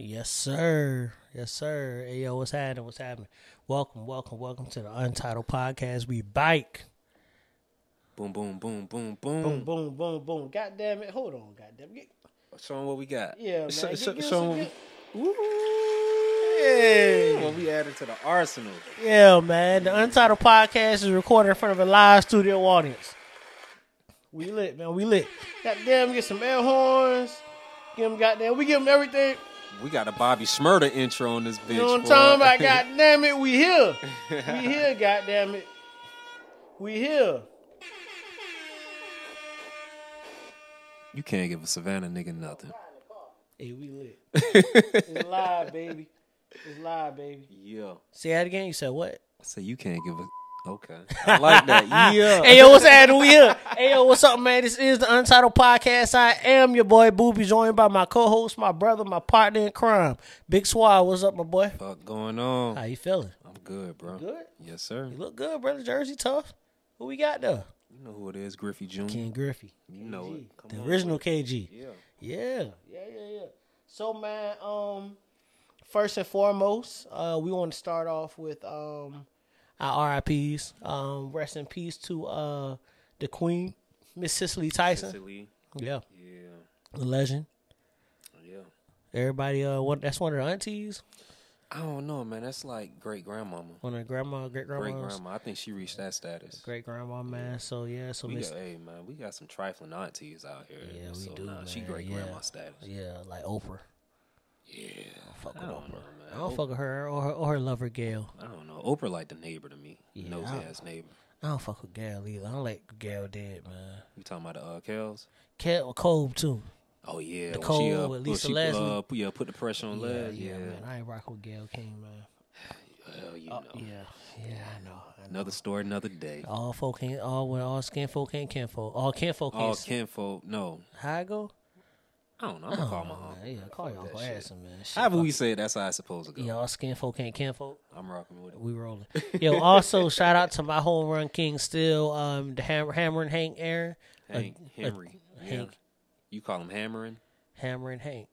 Yes, sir. Yes, sir. Hey, yo, what's happening? What's happening? Welcome, welcome, welcome to the Untitled Podcast. We bike. Boom, boom, boom, boom, Boom, boom. boom, boom, boom. God damn it. Hold on, God damn it. Show what we got. Yeah, man. Show, Get- show, get show some 'em good- Ooh, what we added to the arsenal. Yeah, man. The Untitled Podcast is recorded in front of a live studio audience. We lit, man. We lit. Goddamn, get some air horns. Give them goddamn. We give them everything. We got a Bobby Smurder intro on this bitch. You know what I'm boy. talking about? God damn it, we here. We here, God damn it. We here. you can't give a Savannah nigga nothing. Hey, we lit. it's live, baby. It's live, baby. Yeah. Say that again. You said what? I So you can't give a. Okay. I like that. Yeah. Hey yo, what's happening? We here. Hey yo, what's up, man? This is the Untitled Podcast. I am your boy Booby, joined by my co-host, my brother, my partner in crime, Big Swag. What's up, my boy? Fuck going on? How you feeling? I'm good, bro. Good. Yes, sir. You look good, brother. Jersey tough. Who we got there? You know who it is, Griffey Jr. Ken Griffey. You know KG. it. Come the on, original KG. Yeah. Yeah, yeah, yeah, yeah. So man, um, first and foremost, uh, we want to start off with um our RIPS. Um, rest in peace to uh the Queen, Miss Cicely Tyson. Sicily. Yeah, Yeah. the legend. Yeah. Everybody, uh, what? That's one of the aunties, I don't know, man. That's like great grandmama. one of the grandma, great grandma. Great grandma. I think she reached that status. great grandma, man. So yeah, so We Miss, got, hey man, we got some trifling aunties out here. Yeah, we so, do, Nah, she great Yeah. grandma status. yeah, like Oprah. Yeah, Fuck I with don't Oprah. know, man. I don't fuck with her or her, or her lover Gail. I don't know. Oprah like the neighbor to me. Yeah, Nosy ass neighbor. I don't fuck with Gail either. I don't like Gail dead, man. You talking about the uh, Kels? Cat Cole too. Oh yeah, The when she, Cole uh, with Lisa she, Leslie. Uh, put, yeah, put the pressure on Yeah, Les. yeah, Yeah, man. I ain't rocking with Gail King, man. Well, you Uh, know. yeah, yeah, I know. I know. Another story, another day. All folk ain't all well, all skin folk ain't kinfolk. All kinfolk All ain't. kinfolk. No, How I go? I don't know. I'm gonna call my Oh, uncle. man, yeah, call your uncle shit. Addison, man. Shit, However fuck we say it, that's how it's supposed to go. it. Yeah, all skin folk ain't kinfolk. I'm rocking with it. We rolling. Yo, also shout out to my home run king still, um, the Hammer, Hammering Hank Aaron, Hank Henry. yeah. Hank. You call him hammering? Hammering Hank,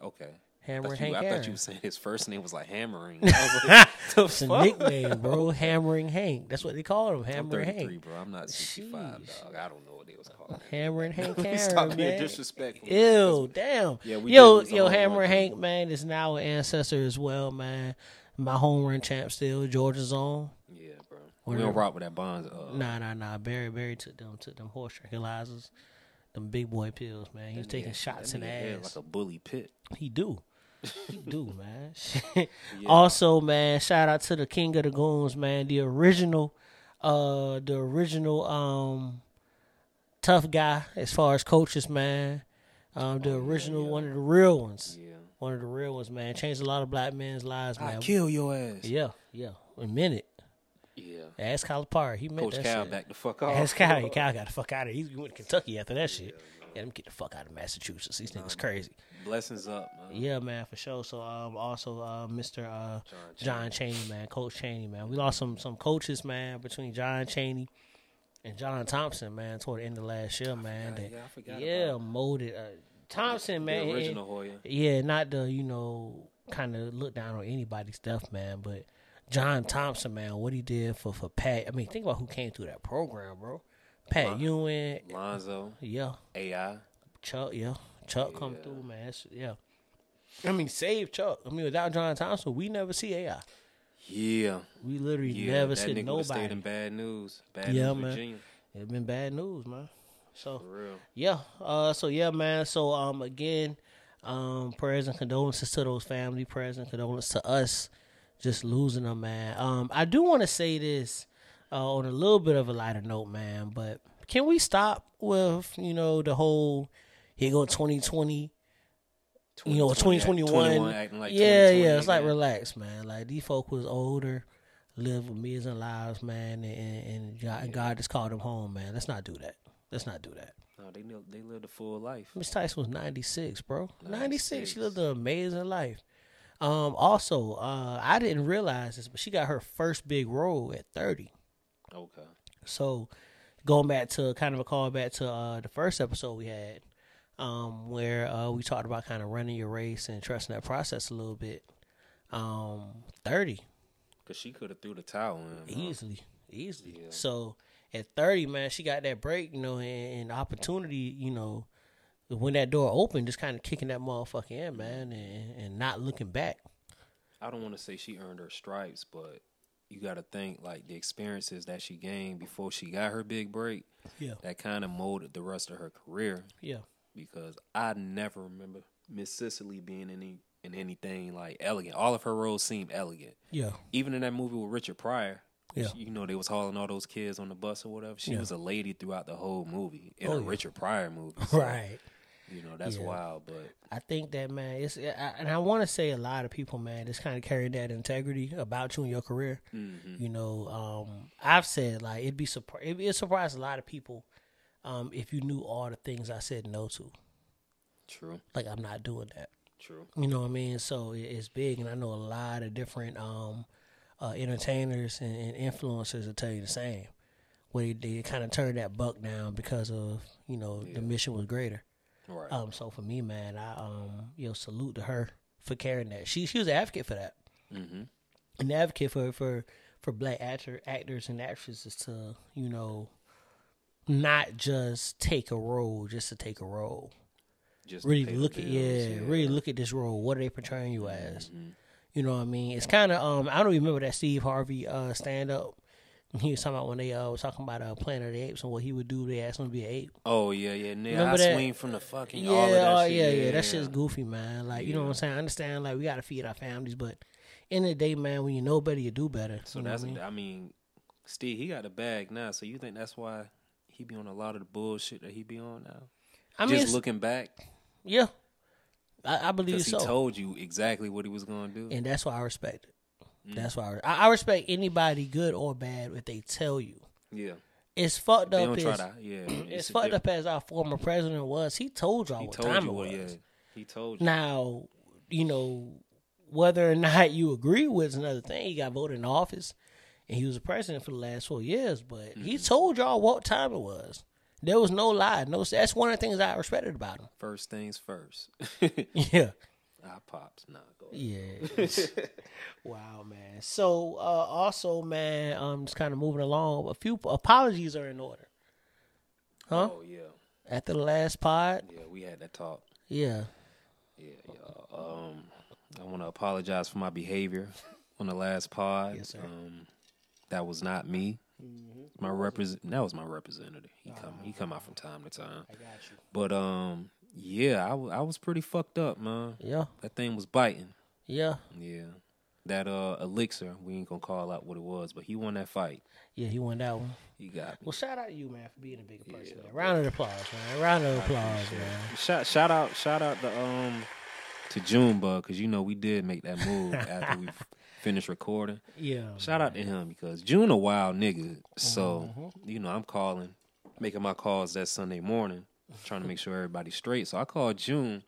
Okay. Hammering you, Hank I thought you were saying his first name was like hammering. I was like, the It's a nickname, bro. Hammering Hank. That's what they call him. I'm Hammering 33, Hank. bro. I'm not 65, Sheesh. dog. I don't know what they was calling. Hammering Hank Aaron, stop being man. disrespectful. Ew, damn. Yeah, we yo, yo, home run Hammer. Hank, man, is now an ancestor as well, man. My home run champ still, Georgia's own. Yeah, bro. Whatever. We don't rock with that Bonds. Uh, Nah, nah, nah. Barry, Barry took them, took them horse tranquilizers, them big boy pills, man. He was taking nigga- shots in the ass. like a bully pit. he do, do, man. Yeah. Also, man, shout out to the king of the goons, man. The original, uh, the original, um, tough guy as far as coaches, man. Um, the original, Oh, yeah. one of the real ones. Yeah. One of the real ones, man. Changed a lot of black men's lives, I man. kill your ass. Yeah, yeah. A minute. Yeah. Ask Calipari. He meant Coach that Cal shit. back the fuck off. Ask Cal. Cal got the fuck out of here. He went to Kentucky after that shit. Yeah, let me get the fuck out of Massachusetts. These niggas crazy. Blessings up, man. Yeah, man, for sure. So, um, also, uh, Mr. Uh, John Cheney, man, Coach Cheney, man. We lost some some coaches, man, between John Cheney and John Thompson, man, toward the end of last year, man. forgot, that- yeah, I forgot yeah, molded. Uh, Thompson, man, the original Hoya. yeah, not the you know kind of look down on anybody's stuff, man. But John Thompson, man, what he did for for Pat. I mean, think about who came through that program, bro. Pat Lon- Ewing, Lonzo, yeah, AI. Chuck, yeah, Chuck come through, man. That's- yeah, I mean, save Chuck. I mean, without John Thompson, we never see AI. Yeah. We literally Yeah. never see nigga would've stayed nobody. in bad news. Bad Yeah, news, man. Virginia. It's been bad news, man. So For real. yeah, uh, so yeah, man. So um, again, um, prayers and condolences to those family. Prayers and condolences to us, just losing them, man. Um, I do want to say this uh, on a little bit of a lighter note, man. But can we stop with you know the whole here go twenty twenty. You know, 2020 twenty twenty 21 one. acting like yeah, 2020 yeah. It's like again. relax, man. Like these folk was older, lived of lives, man, and, and God, God just called them home, man. Let's not do that. Let's not do that. No, they knew, they lived a full life. Miss Tyson was 96, bro. 96. 96. She lived an amazing life. Um, also, uh, I didn't realize this, but she got her first big role at 30. Okay. So, going back to kind of a callback to uh, the first episode we had, um, where uh, we talked about kind of running your race and trusting that process a little bit. Um, thirty Cause she could have threw the towel in. huh? easily, easily. Yeah. So at thirty, man, she got that break, you know, and, and opportunity, you know, when that door opened, just kind of kicking that motherfucker in, man, and, and not looking back. I don't want to say she earned her stripes, but you got to think like the experiences that she gained before she got her big break. Yeah, That kind of molded the rest of her career. yeah, because I never remember Miss Cicely being in any in anything like elegant. All of her roles seem elegant. yeah, Even in that movie with Richard Pryor, Yeah. she- you know they was hauling all those kids on the bus or whatever. She Yeah. was a lady throughout the whole movie in Oh, a yeah. Richard Pryor movie. So, right. You know that's Yeah. wild, but I think that man, it's I, and I want to say a lot of people, man, just kind of carry that integrity about you and your career. mhm. You know, um, I've said like it'd be surpri- it'd, it'd surprise a lot of people um, if you knew all the things I said no to. true, Like I'm not doing that. true. You know what I mean? So it's big, and I know a lot of different um, uh, entertainers and, and influencers will tell you the same. Where they, they kind of turned that buck down because of you know Yeah. the mission was greater. Right. Um, so for me, man, I um, you know, salute to her for carrying that. She she was an advocate for that, mm-hmm. an advocate for for for black actor actors and actresses to you know not just take a role just to take a role. Just Really look at bills, yeah, really look at this role. What are they portraying you as? Mhm. You know what I mean? It's kind of um, I don't remember that Steve Harvey uh stand up. He was talking about when they uh was talking about uh Planet of the Apes and what he would do. They asked him to be an ape. Oh yeah, yeah. Nigga, Remember I that? swing from the fucking Yeah, all of that oh, shit. yeah, yeah. That shit's goofy, man. Like, you know what I'm saying? I understand, like, we got to feed our families, but end of the day, man, when you know better, you do better. So you know that's what I mean? I mean, Steve, he got a bag now. So you think that's why he be on a lot of the bullshit that he be on now? I mean, Just looking back, yeah, I, I believe because he told you exactly what he was gonna do. and that's why I respect it. Mm. That's why I, I respect anybody, good or bad, if they tell you. yeah, It's fucked they up. As, to. Yeah, it's fucked up as our former president was. He told y'all He what told time you it was. Yeah, he told you. Now, you know, whether or not you agree with is another thing. He got voted in office and he was a president for the last four years, but he Mm-hmm. told y'all what time it was. There was no lie. No that's one of the things I respected about him. First things first. Yeah. I pops. Nah, go. ahead. Yeah. wow, man. So uh also, man, um just kind of moving along. A few apologies are in order. Huh? Oh yeah, After the last pod? yeah. We had that talk. Yeah. Yeah, yeah. Um, I want to apologize for my behavior on the last pod. Yes, sir. Um, that was not me. My represent that was my representative. He come he come out from time to time. I got you. But um, yeah, I, w- I was pretty fucked up, man. Yeah. That thing was biting. Yeah. Yeah, that uh elixir. We ain't gonna call out what it was, but he won that fight. Yeah, he won that one. He got me. Well, shout out to you, man, for being a bigger person. man. Round of applause, man. Round of applause, man. Shout shout out shout out to um to Junebug because you know we did make that move after we finished recording. Yeah. Shout out to him because June a wild nigga. So, Mm-hmm. you know, I'm calling, making my calls that Sunday morning, trying to make sure everybody's straight. So I called June.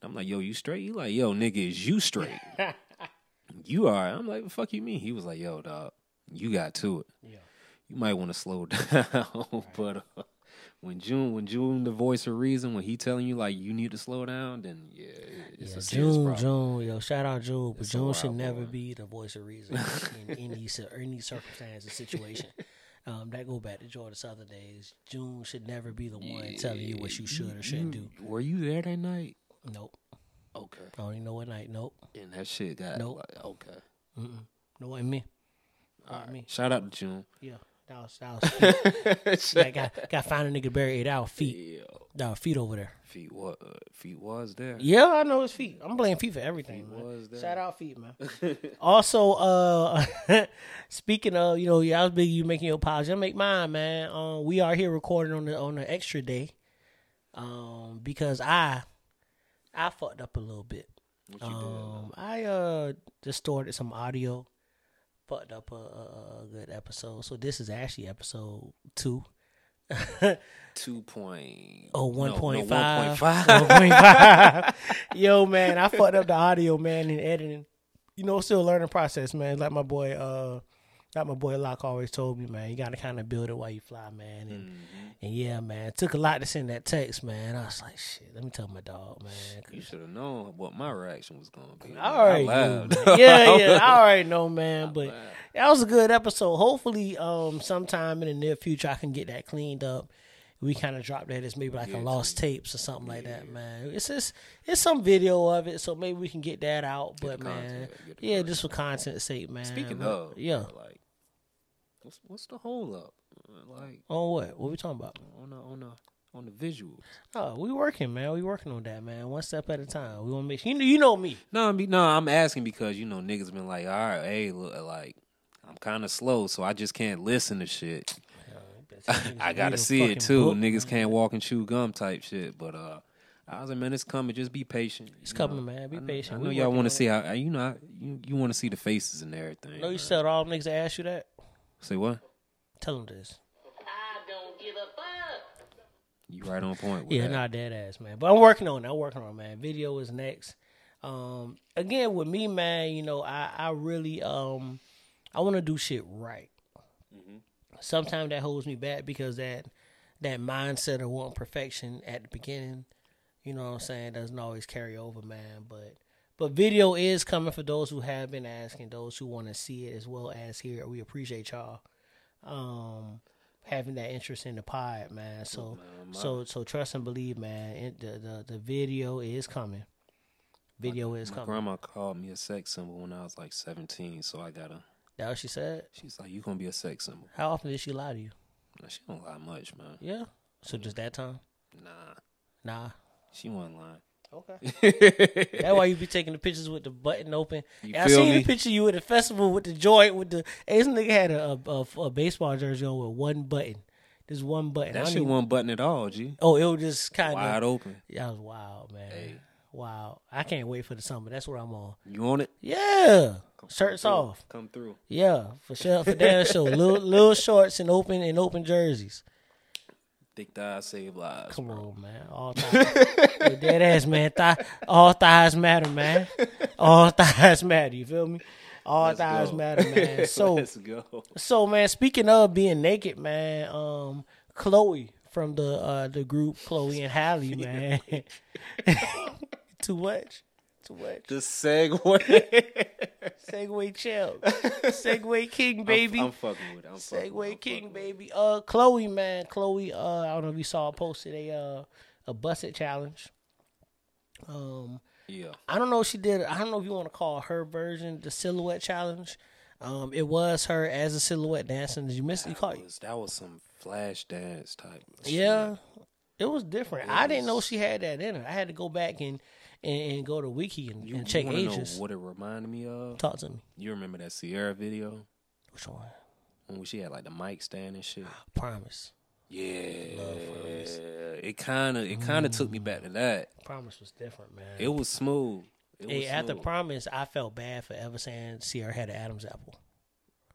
And I'm like, yo, you straight? He like, yo, nigga, is you straight? you are. I'm like, what the fuck you mean? He was like, yo, dog, you got to it. Yeah. You might want to slow down. but uh, when June, when June, the voice of reason, when he telling you like you need to slow down, then yeah, it's Yeah, a June. June, yo, shout out June, but It's June should never be the voice of reason in any any circumstance or situation. Um, that go back to Jordan Southern days. June should never be the one telling you what you should or shouldn't do. Were you there that night? Nope. Okay. I don't even know what night. Nope. And that shit got Nope. like, okay. Mm-mm. No, wasn't me. All Wasn't me. Shout out to June. Yeah, that was that was. Feet. got got found a nigga buried hours feet. Yeah. That was feet over there. Feet what? Uh, feet was there. Yeah, I know his feet. I'm blaming feet for everything. Feet man. was there. Shout out feet, man. also, uh speaking of, you know, yeah, I was big you making your apology. I make mine, man. Um, we are here recording on the on the extra day. Um, because I I fucked up a little bit. What you Um, I uh distorted some audio, fucked up a, a, a good episode. So this is actually episode two. Two point. Oh, no, 1.5. No, 1.5. 1.5. Yo, man, I fucked up the audio, man, in editing. You know, still a learning process, man. Like my boy, uh, like my boy Locke always told me, man, you got to kind of build it while you fly, man. And, Mm-hmm. and yeah, man, it took a lot to send that text, man. I was like, shit, let me tell my dog, man. You should have known what my reaction was gonna be. I already knew, Yeah, yeah, I already know, man. But that was a good episode. Hopefully, um, sometime in the near future, I can get that cleaned up. We kind of dropped that as maybe like a Yeah, lost tapes or something like that, man. It's just it's some video of it, so maybe we can get that out. But man, content, yeah, content. just for content's sake, man. Speaking But, of, yeah, like, what's what's the hold up? Like on what? What we talking about? on the on the on the visuals. Oh, we working, man. We working on that, man. One step at a time. We want to make sure you know, you know me. No, I mean, no, I'm asking because you know niggas been like, all right, hey, look, like I'm kind of slow, so I just can't listen to shit. I gotta see it too. book, Niggas can't walk and chew gum type shit. But uh, I was like, man, it's coming. Just be patient. It's you know. coming, man. Be I know, patient. I know We y'all want to see how you know you you want to see the faces and everything. No, you said all niggas that ask you that. say what? Tell them this. I don't give a fuck. You right on point. With Yeah, that. not dead ass, man. But I'm working on it. I'm working on it, man. Video is next. Um, again with me, man. You know, I I really um, I want to do shit right. Sometimes that holds me back because that that mindset of wanting perfection at the beginning, you know what I'm saying, doesn't always carry over, man. But but video is coming for those who have been asking, those who want to see it as well as here. We appreciate y'all um having that interest in the pod, man. So so so trust and believe, man. It, the, the the video is coming. Video is My coming. grandma called me a sex symbol when I was like 17, so I gotta. That what she said. She's like, you gonna be a sex symbol. How often did she lie to you? Nah, She don't lie much, man. Yeah. So just that time? Nah, Nah. she wasn't lying. Okay. That's why you be taking the pictures with the button open. You And I seen me? the picture of you at the festival with the joint with the. Hey, this nigga had a, a, a baseball jersey on with one button. Just one button. I That shit even- wasn't button at all, G. Oh, it was just kind of Wide open. That was wild, man. Hey. Wow. I can't wait for the summer. That's what I'm on. You on it? Yeah. Shirts Come off. Come through. Yeah, for sure. For damn sure. Little, little shorts and open and open jerseys. Thick thighs save lives. Come bro. on, man. All thighs. Dead ass, man. Thigh, all thighs matter, man. All thighs matter. You feel me? All Let's thighs go. matter, man. So, let's go. so man. Speaking of being naked, man. Um, Chloe from the uh the group Chloe and Hallie, man. Too much. Too much. The segue. Segway chill. Segway king, baby. I'm, I'm fucking with it. I'm fucking with. Segway I'm King, baby. Uh, Chloe, man, Chloe. Uh, I don't know if you saw posted a uh a busted challenge. Um. Yeah. I don't know if she did. I don't know if you want to call her version the silhouette challenge. Um, it was her as a silhouette dancing. Did you miss it? You caught That was, that was some flash dance type. Yeah, shit. it was different. It I didn't know she had that in her. I had to go back and and, and go to Wiki and, You, and check you ages. know what it reminded me of? Talk to me. You remember that Sierra video Which one? when she had like the mic stand and shit? Promise. Yeah, it kind of it kind of took me back to that. Promise was different, man. It was smooth. It Hey, was after smooth. Promise, I felt bad for ever saying Sierra had an Adam's apple.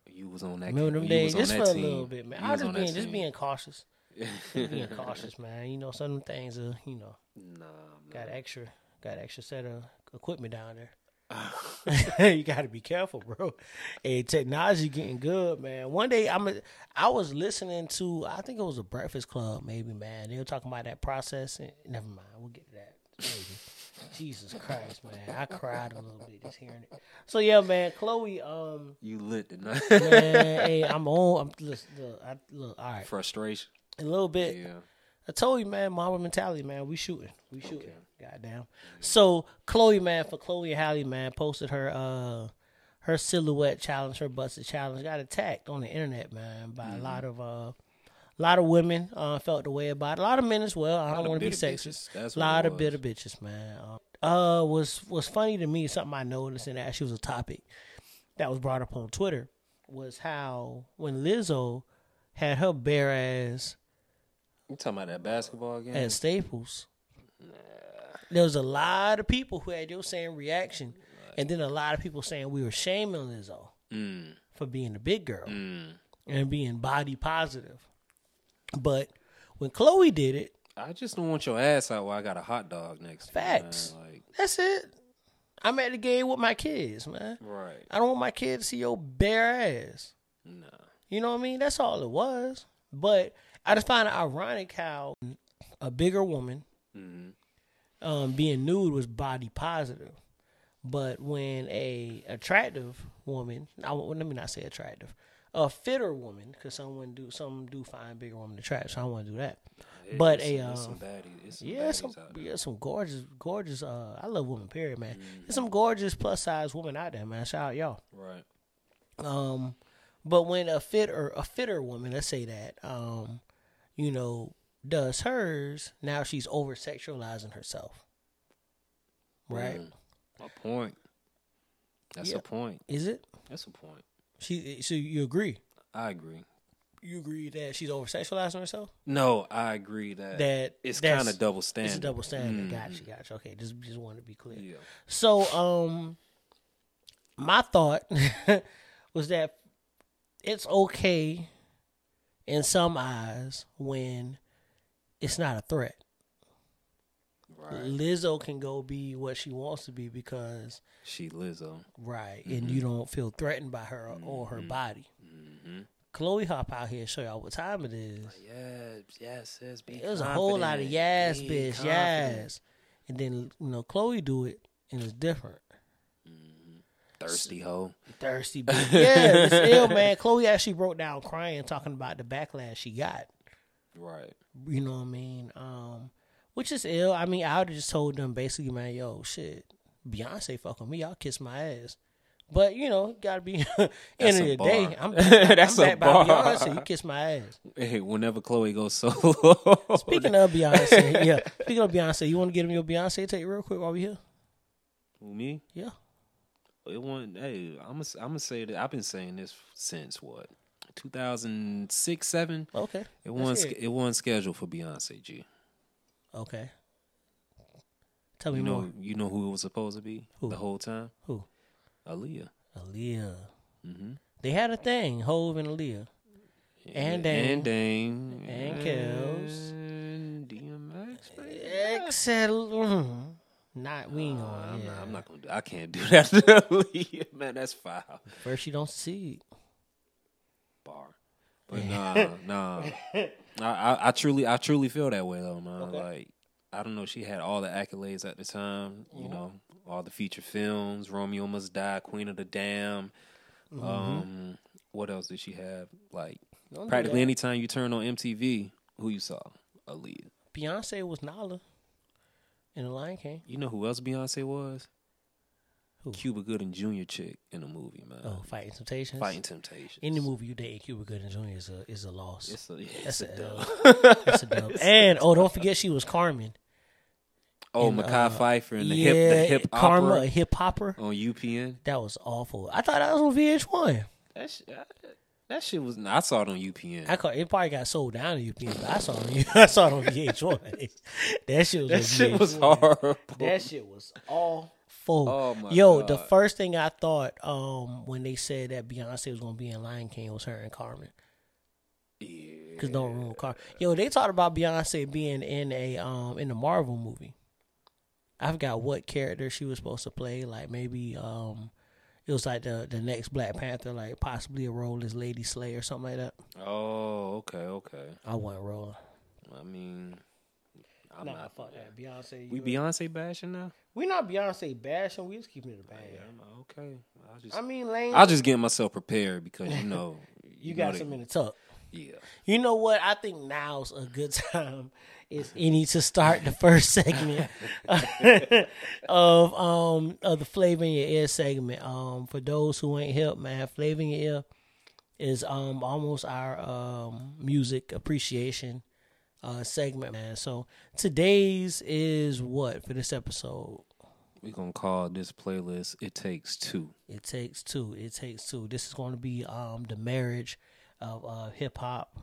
you was on that. Remember them days? Just for that a little bit, man. You I was just being just being cautious. Just being cautious, man. You know, some things are you know Nah, got extra got an extra set of equipment down there. you got to be careful, bro. Hey, technology getting good, man. One day I'm a, I was listening to I think it was a Breakfast Club, maybe, man. They were talking about that process. And, never mind, we'll get to that. Jesus Christ, man. I cried a little bit just hearing it. So yeah, man, Chloe, um, you lit tonight. man, hey, I'm on. I'm listen, look, I, look, all right, Frustration. a little bit. Yeah. I told you, man, Marvel mentality, man. We shooting. We shooting. Goddamn. So Chloe, man, for Chloe and Halle, man, posted her uh her silhouette challenge, her busted challenge, got attacked on the internet, man, by Mm-hmm. a lot of uh a lot of women uh, felt the way about it. A lot of men as well. I don't want to be sexist. A lot of bitter bitches, man. Uh, uh, was was funny to me. Something I noticed, and actually was a topic that was brought up on Twitter, was how when Lizzo had her bare ass You talking about that basketball game? at Staples, there was a lot of people who had your same reaction, and then a lot of people saying we were shaming Lizzo Mm, for being a big girl mm. and being body positive. But when Chloe did it, I just don't want your ass out while I got a hot dog next to me, man. Facts. Like, that's it. I'm at the game with my kids, man. right. I don't want my kids to see your bare ass. No. You know what I mean? That's all it was. But I just find it ironic how a bigger woman hmm um, being nude was body positive, but when a attractive woman, I, well, let me not say attractive, a fitter woman, because someone do some do find bigger women attractive, so I want to do that. It- But a, um, some baddies. It's some Yeah, some yeah, some gorgeous, gorgeous. Uh, I love women. Period, man. Mm-hmm. There's some gorgeous plus size women out there, man. Shout out y'all. Right. Um, but when a fitter, a fitter woman, let's say that, um, you know, does hers, now she's over sexualizing herself. Right? Mm. A point. That's Yeah. a point. Is it? That's a point. She. So you agree? I agree. You agree that she's over sexualizing herself? No, I agree that, That it's kind of double standard. It's a double standard. Mhm. Gotcha, gotcha. Okay, just just want to be clear. Yeah. So, um, my thought was that it's okay in some eyes when it's not a threat. Right. Lizzo can go be what she wants to be because She Lizzo. right, and mm-hmm. you don't feel threatened by her or her mm-hmm. body. Mm-hmm. Chloe hop out here and show y'all what time it is. Yes, yes, yes. Be It was a whole lot of yes, Be bitch, confident. yes, and then you know Chloe do it and it's different. Mm-hmm. Thirsty hoe. thirsty bitch. Yeah, it's ill, man. Chloe actually broke down crying, talking about the backlash she got. Right. You know what I mean? Um, which is ill. I mean, I would have just told them basically, man, yo, shit, Beyonce fucking me, y'all kiss my ass. But you know, gotta be end of the day. I'm, That's I'm a back by bar. Beyonce. You kiss my ass. Hey, whenever Chloe goes solo. Speaking of Beyonce, yeah. Speaking of Beyonce, you want to get him your Beyonce take real quick while we here? Who, me? Yeah. It wasn't. Hey, I'm gonna. I'm gonna say that I've been saying this since what, 2006, seven. Okay. It Let's wasn't. It wasn't scheduled for Beyonce. G. Okay. Tell me You know. more. You know who it was supposed to be Who? the whole time? Who? Aaliyah. Aaliyah. Mm-hmm. They had a thing, Hove and Aaliyah. And Dame. And Dame. And Kels. And DMX. baby. Excel. mm, Not we ain't Uh, gonna. I'm, yeah. not, I'm not gonna do. I can't do that. to Aaliyah, Man, that's foul. First, you don't succeed. Bar. But nah, nah. I, I, I truly, I truly feel that way though, man. Okay. Like, I don't know. She had all the accolades at the time. You Mm-hmm. know, all the feature films. Romeo Must Die, Queen of the Dam. Mm-hmm. Um, what else did she have? Like, Don't practically anytime you turn on MTV, who you saw? Aaliyah. Beyonce was Nala in the Lion King. You know who else Beyonce was? Who? Cuba Gooding Jr. chick in the movie, man. Oh, Fighting Temptations. Fighting Temptations. Any movie you date Cuba Gooding Jr. is a is a loss. It's a, That's it's a a dub. That's a dub. And oh, don't forget she was Carmen. Oh, And, Makai uh, Pfeiffer and the yeah, hip, the hip Karma, opera a hip hopper. on UPN. That was awful. I thought that was on VH1. That shit, that shit was. I saw it on UPN. I caught, it probably got sold down to UPN, but I saw it on, I saw it on VH1. that shit was that shit was VH1. horrible. That shit was Oh, my Yo, the first thing I thought um when they said that Beyonce was gonna be in Lion King was her and Carmen. Yeah. Cause don't ruin Carmen. Yo, they talked about Beyonce being in a um in the Marvel movie. I forgot what character she was supposed to play. Like maybe um it was like the the next Black Panther, like possibly a role as Lady Slay or something like that. Oh, okay, okay. I wasn't rolling. I mean, I'm Nah, not. fuck that. Beyonce. We you- Beyonce bashing now? We not Beyonce bashing. We just keeping it a bang. Yeah, I'm okay. I just, I mean, Lane, I'll just get myself prepared because you know, you know got they- some in the tuck. Yeah. You know what? I think now's a good time is any to start the first segment of um of the flavor in your ear segment. Um, for those who ain't hip, man, flavor in your ear is um almost our um music appreciation uh segment, man. So today's is what for this episode? We're gonna call this playlist "It Takes Two. It takes two. It takes two. This is going to be um the marriage of uh hip hop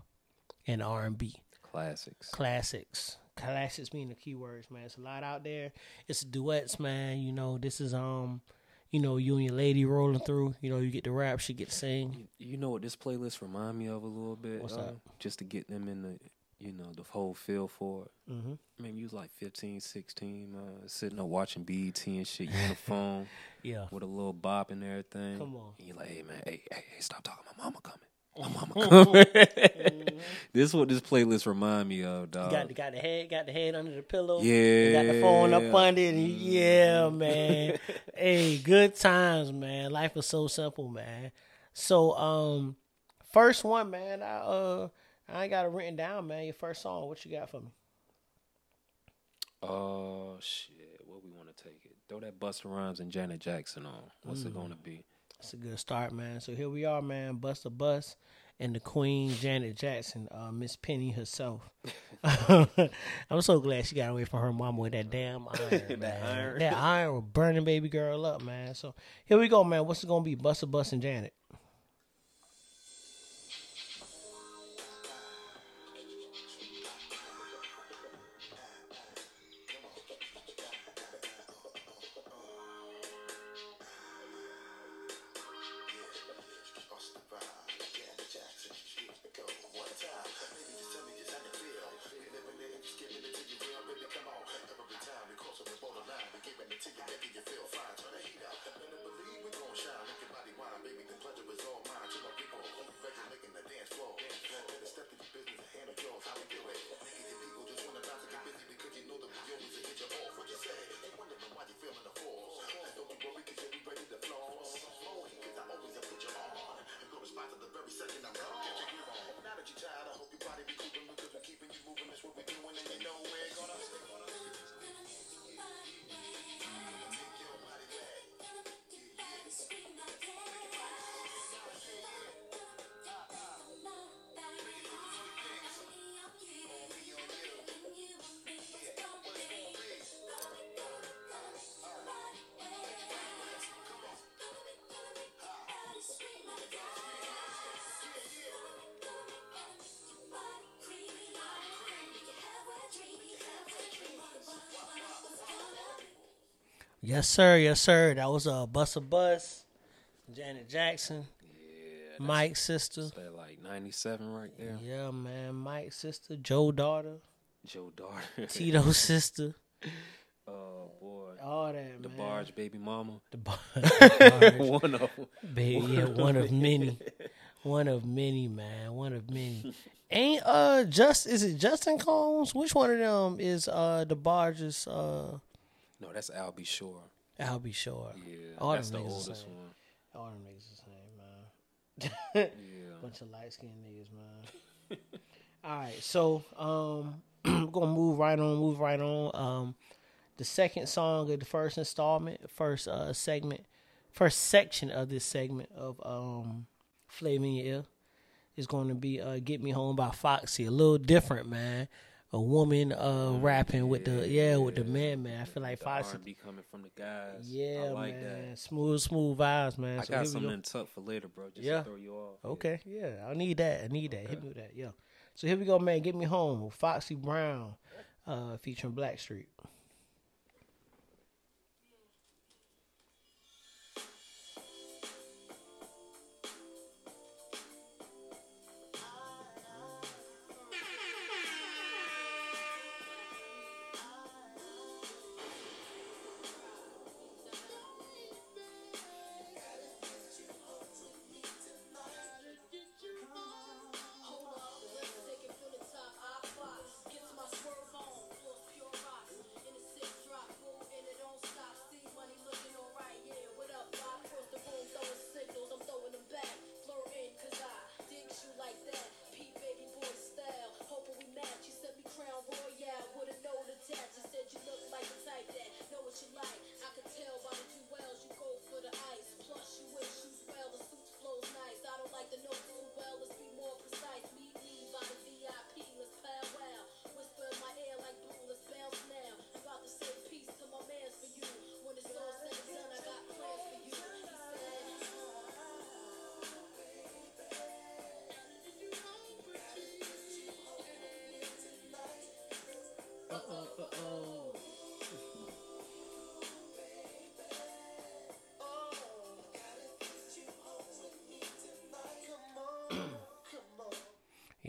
and R and B. classics. classics. Classics mean the keywords, man. It's a lot out there. It's duets, man. You know, this is um, you know, you and your lady rolling through. You know, you get to rap, she get to sing. You know what this playlist remind me of a little bit? What's uh, that? Just to get them in the, you know, the whole feel for it. Mm-hmm. Maybe you was like 15, 16, uh, sitting up watching BET and shit. You on the phone Yeah. with a little bop and everything. Come on. And you're like, hey man, hey, hey, hey, stop talking. My mama coming. My mama coming. this is what this playlist remind me of, dog. Got the got the head, got the head under the pillow. Yeah. got the phone up under it. And yeah, man. hey, good times, man. Life was so simple, man. So, um, first one, man. I uh, I ain't got it written down, man. Your first song. What you got for me? Oh shit, what we want to take it? Throw that Busta Rhymes and Janet Jackson on. What's it gonna be? It's a good start, man. So here we are, man. Buster, Bust bus and the Queen Janet Jackson, uh, Miss Penny herself. I'm so glad she got away from her mama with that damn iron, man. iron. That iron was burning baby girl up, man. So here we go, man. What's it gonna be? Bust bus and Janet. Yes, sir. Yes, sir. That was a uh, bus a bus. Janet Jackson, Yeah, Mike's sister. that like '97 right there. Yeah, man. Mike's sister, Joe daughter, Joe Daughter. Tito's sister. oh boy, All that, man. the man. Barge baby mama. The bar- barge. One of. Baby, yeah, one of many. One of many, man. One of many. Ain't uh just is it Justin Combs? Which one of them is uh the barges uh No, that's Albie Shore. I'll be. Yeah, All that's the the oldest same. one. All them niggas the same, man. Yeah. Bunch of light skinned niggas, man. All right, so um we're gonna move right on, move right on. Um the second song of the first installment, first uh segment, first section of this segment of um Flavor Your Ear is gonna be uh Get Me Home by Foxy. A little different, man. A woman uh rapping with the yeah, with the man man. I feel like Foxy R&B coming from the guys. Yeah, I like man. that. Smooth, smooth vibes, man. I So got something in tuck for later, bro. Just Yeah. to throw you off. Okay, yeah, I need that. I need that. Hit me with that. Yeah. So here we go, man. Get me home. Foxy Brown, uh, featuring Blackstreet.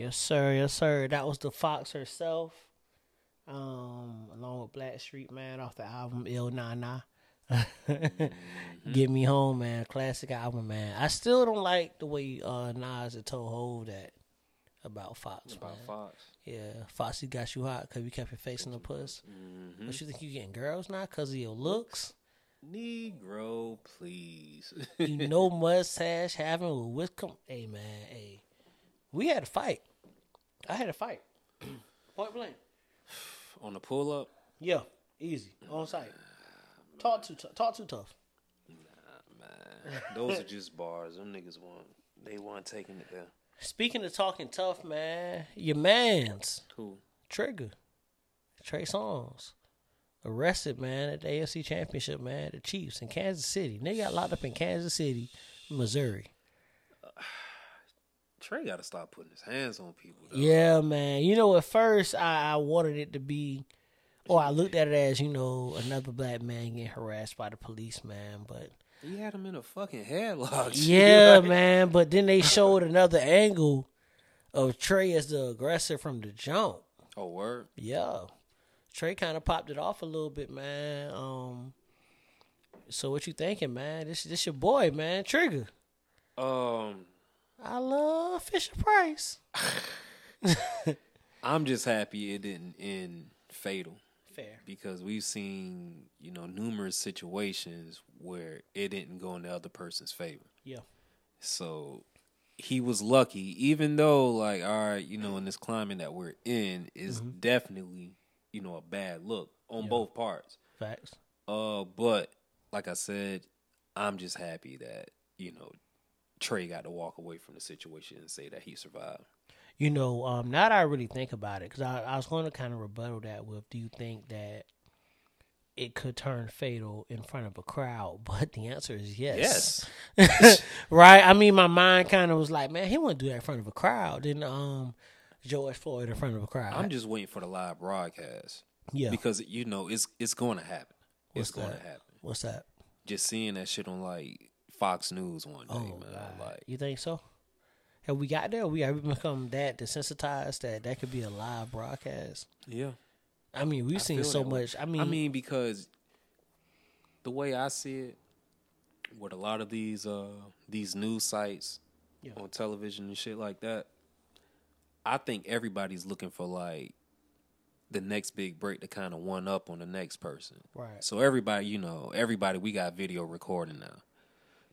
Yes, sir. Yes, sir. That was the Fox herself, um, along with Black Street man, off the album Il Nana. Get Me Home, man. Classic album, man. I still don't like the way uh, Nas had told Hove that about Fox, About man. Fox. Yeah, Foxy got you hot because you kept your face in the puss. Mm-hmm. But you think you getting girls now because of your looks? Negro, please. You know mustache having with Wickham. Hey, man, hey. We had a fight. I had a fight. Point blank. On the pull up, Yeah, easy. On site. Talk too, t- talk too tough. Nah, man. Those are just bars. Them niggas want they want taking it there. Speaking of talking tough, man, your man's Who? Trigger, Trey Songz, arrested, man, at the AFC Championship, man, the Chiefs in Kansas City. They got locked up in Kansas City, Missouri. Trey got to stop putting his hands on people. Though. Yeah, man. You know, at first I, I wanted it to be, or I looked at it as, you know, another black man getting harassed by the police, man. But He had him in a fucking headlock. yeah, Like, man. But then they showed another angle of Trey as the aggressor from the jump. Oh word. Yeah. Trey kind of popped it off a little bit, man. Um, so what you thinking, man? This this your boy, man, Trigger. Um, I love Fisher Price. I'm just happy it didn't end fatal Fair. because we've seen you know numerous situations where it didn't go in the other person's favor. Yeah. So he was lucky, even though like all right, you know, in this climate that we're in is definitely you know a bad look on both parts. Facts. Uh, but like I said, I'm just happy that you know Trey got to walk away from the situation and say that he survived. You know, um, now that I really think about it, because I, I was going to kind of rebuttal that with, do you think that it could turn fatal in front of a crowd? But the answer is yes. Yes. right? I mean, my mind kind of was like, man, he wouldn't do that in front of a crowd. Then um, George Floyd in front of a crowd. I'm just waiting for the live broadcast yeah. because you know it's it's going to happen. What's it's going to happen. What's that? Just seeing that shit on like Fox News one day, Oh, man. God. Like you think so? Have we got there? We have become that desensitized that that could be a live broadcast? yeah. I mean, we've I seen so much. I mean, I mean, because the way I see it, with a lot of these uh these news sites Yeah. on television and shit like that, I think everybody's looking for like the next big break to kind of one up on the next person. Right. So everybody, you know, everybody, we got video recording now.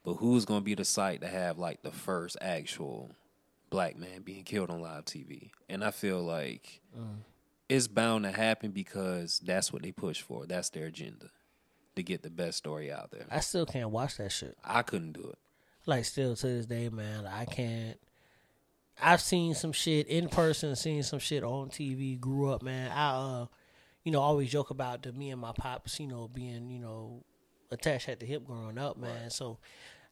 But who's gonna be the site to have like the first actual black man being killed on live TV? And I feel like it's bound to happen because that's what they push for. That's their agenda to get the best story out there. I still can't watch that shit. I couldn't do it. Like still to this day, man, I can't. I've seen some shit in person, seen some shit on TV. Grew up, man. I, uh, you know, always joke about the me and my pops, you know, being, you know, attached at the hip growing up, man. So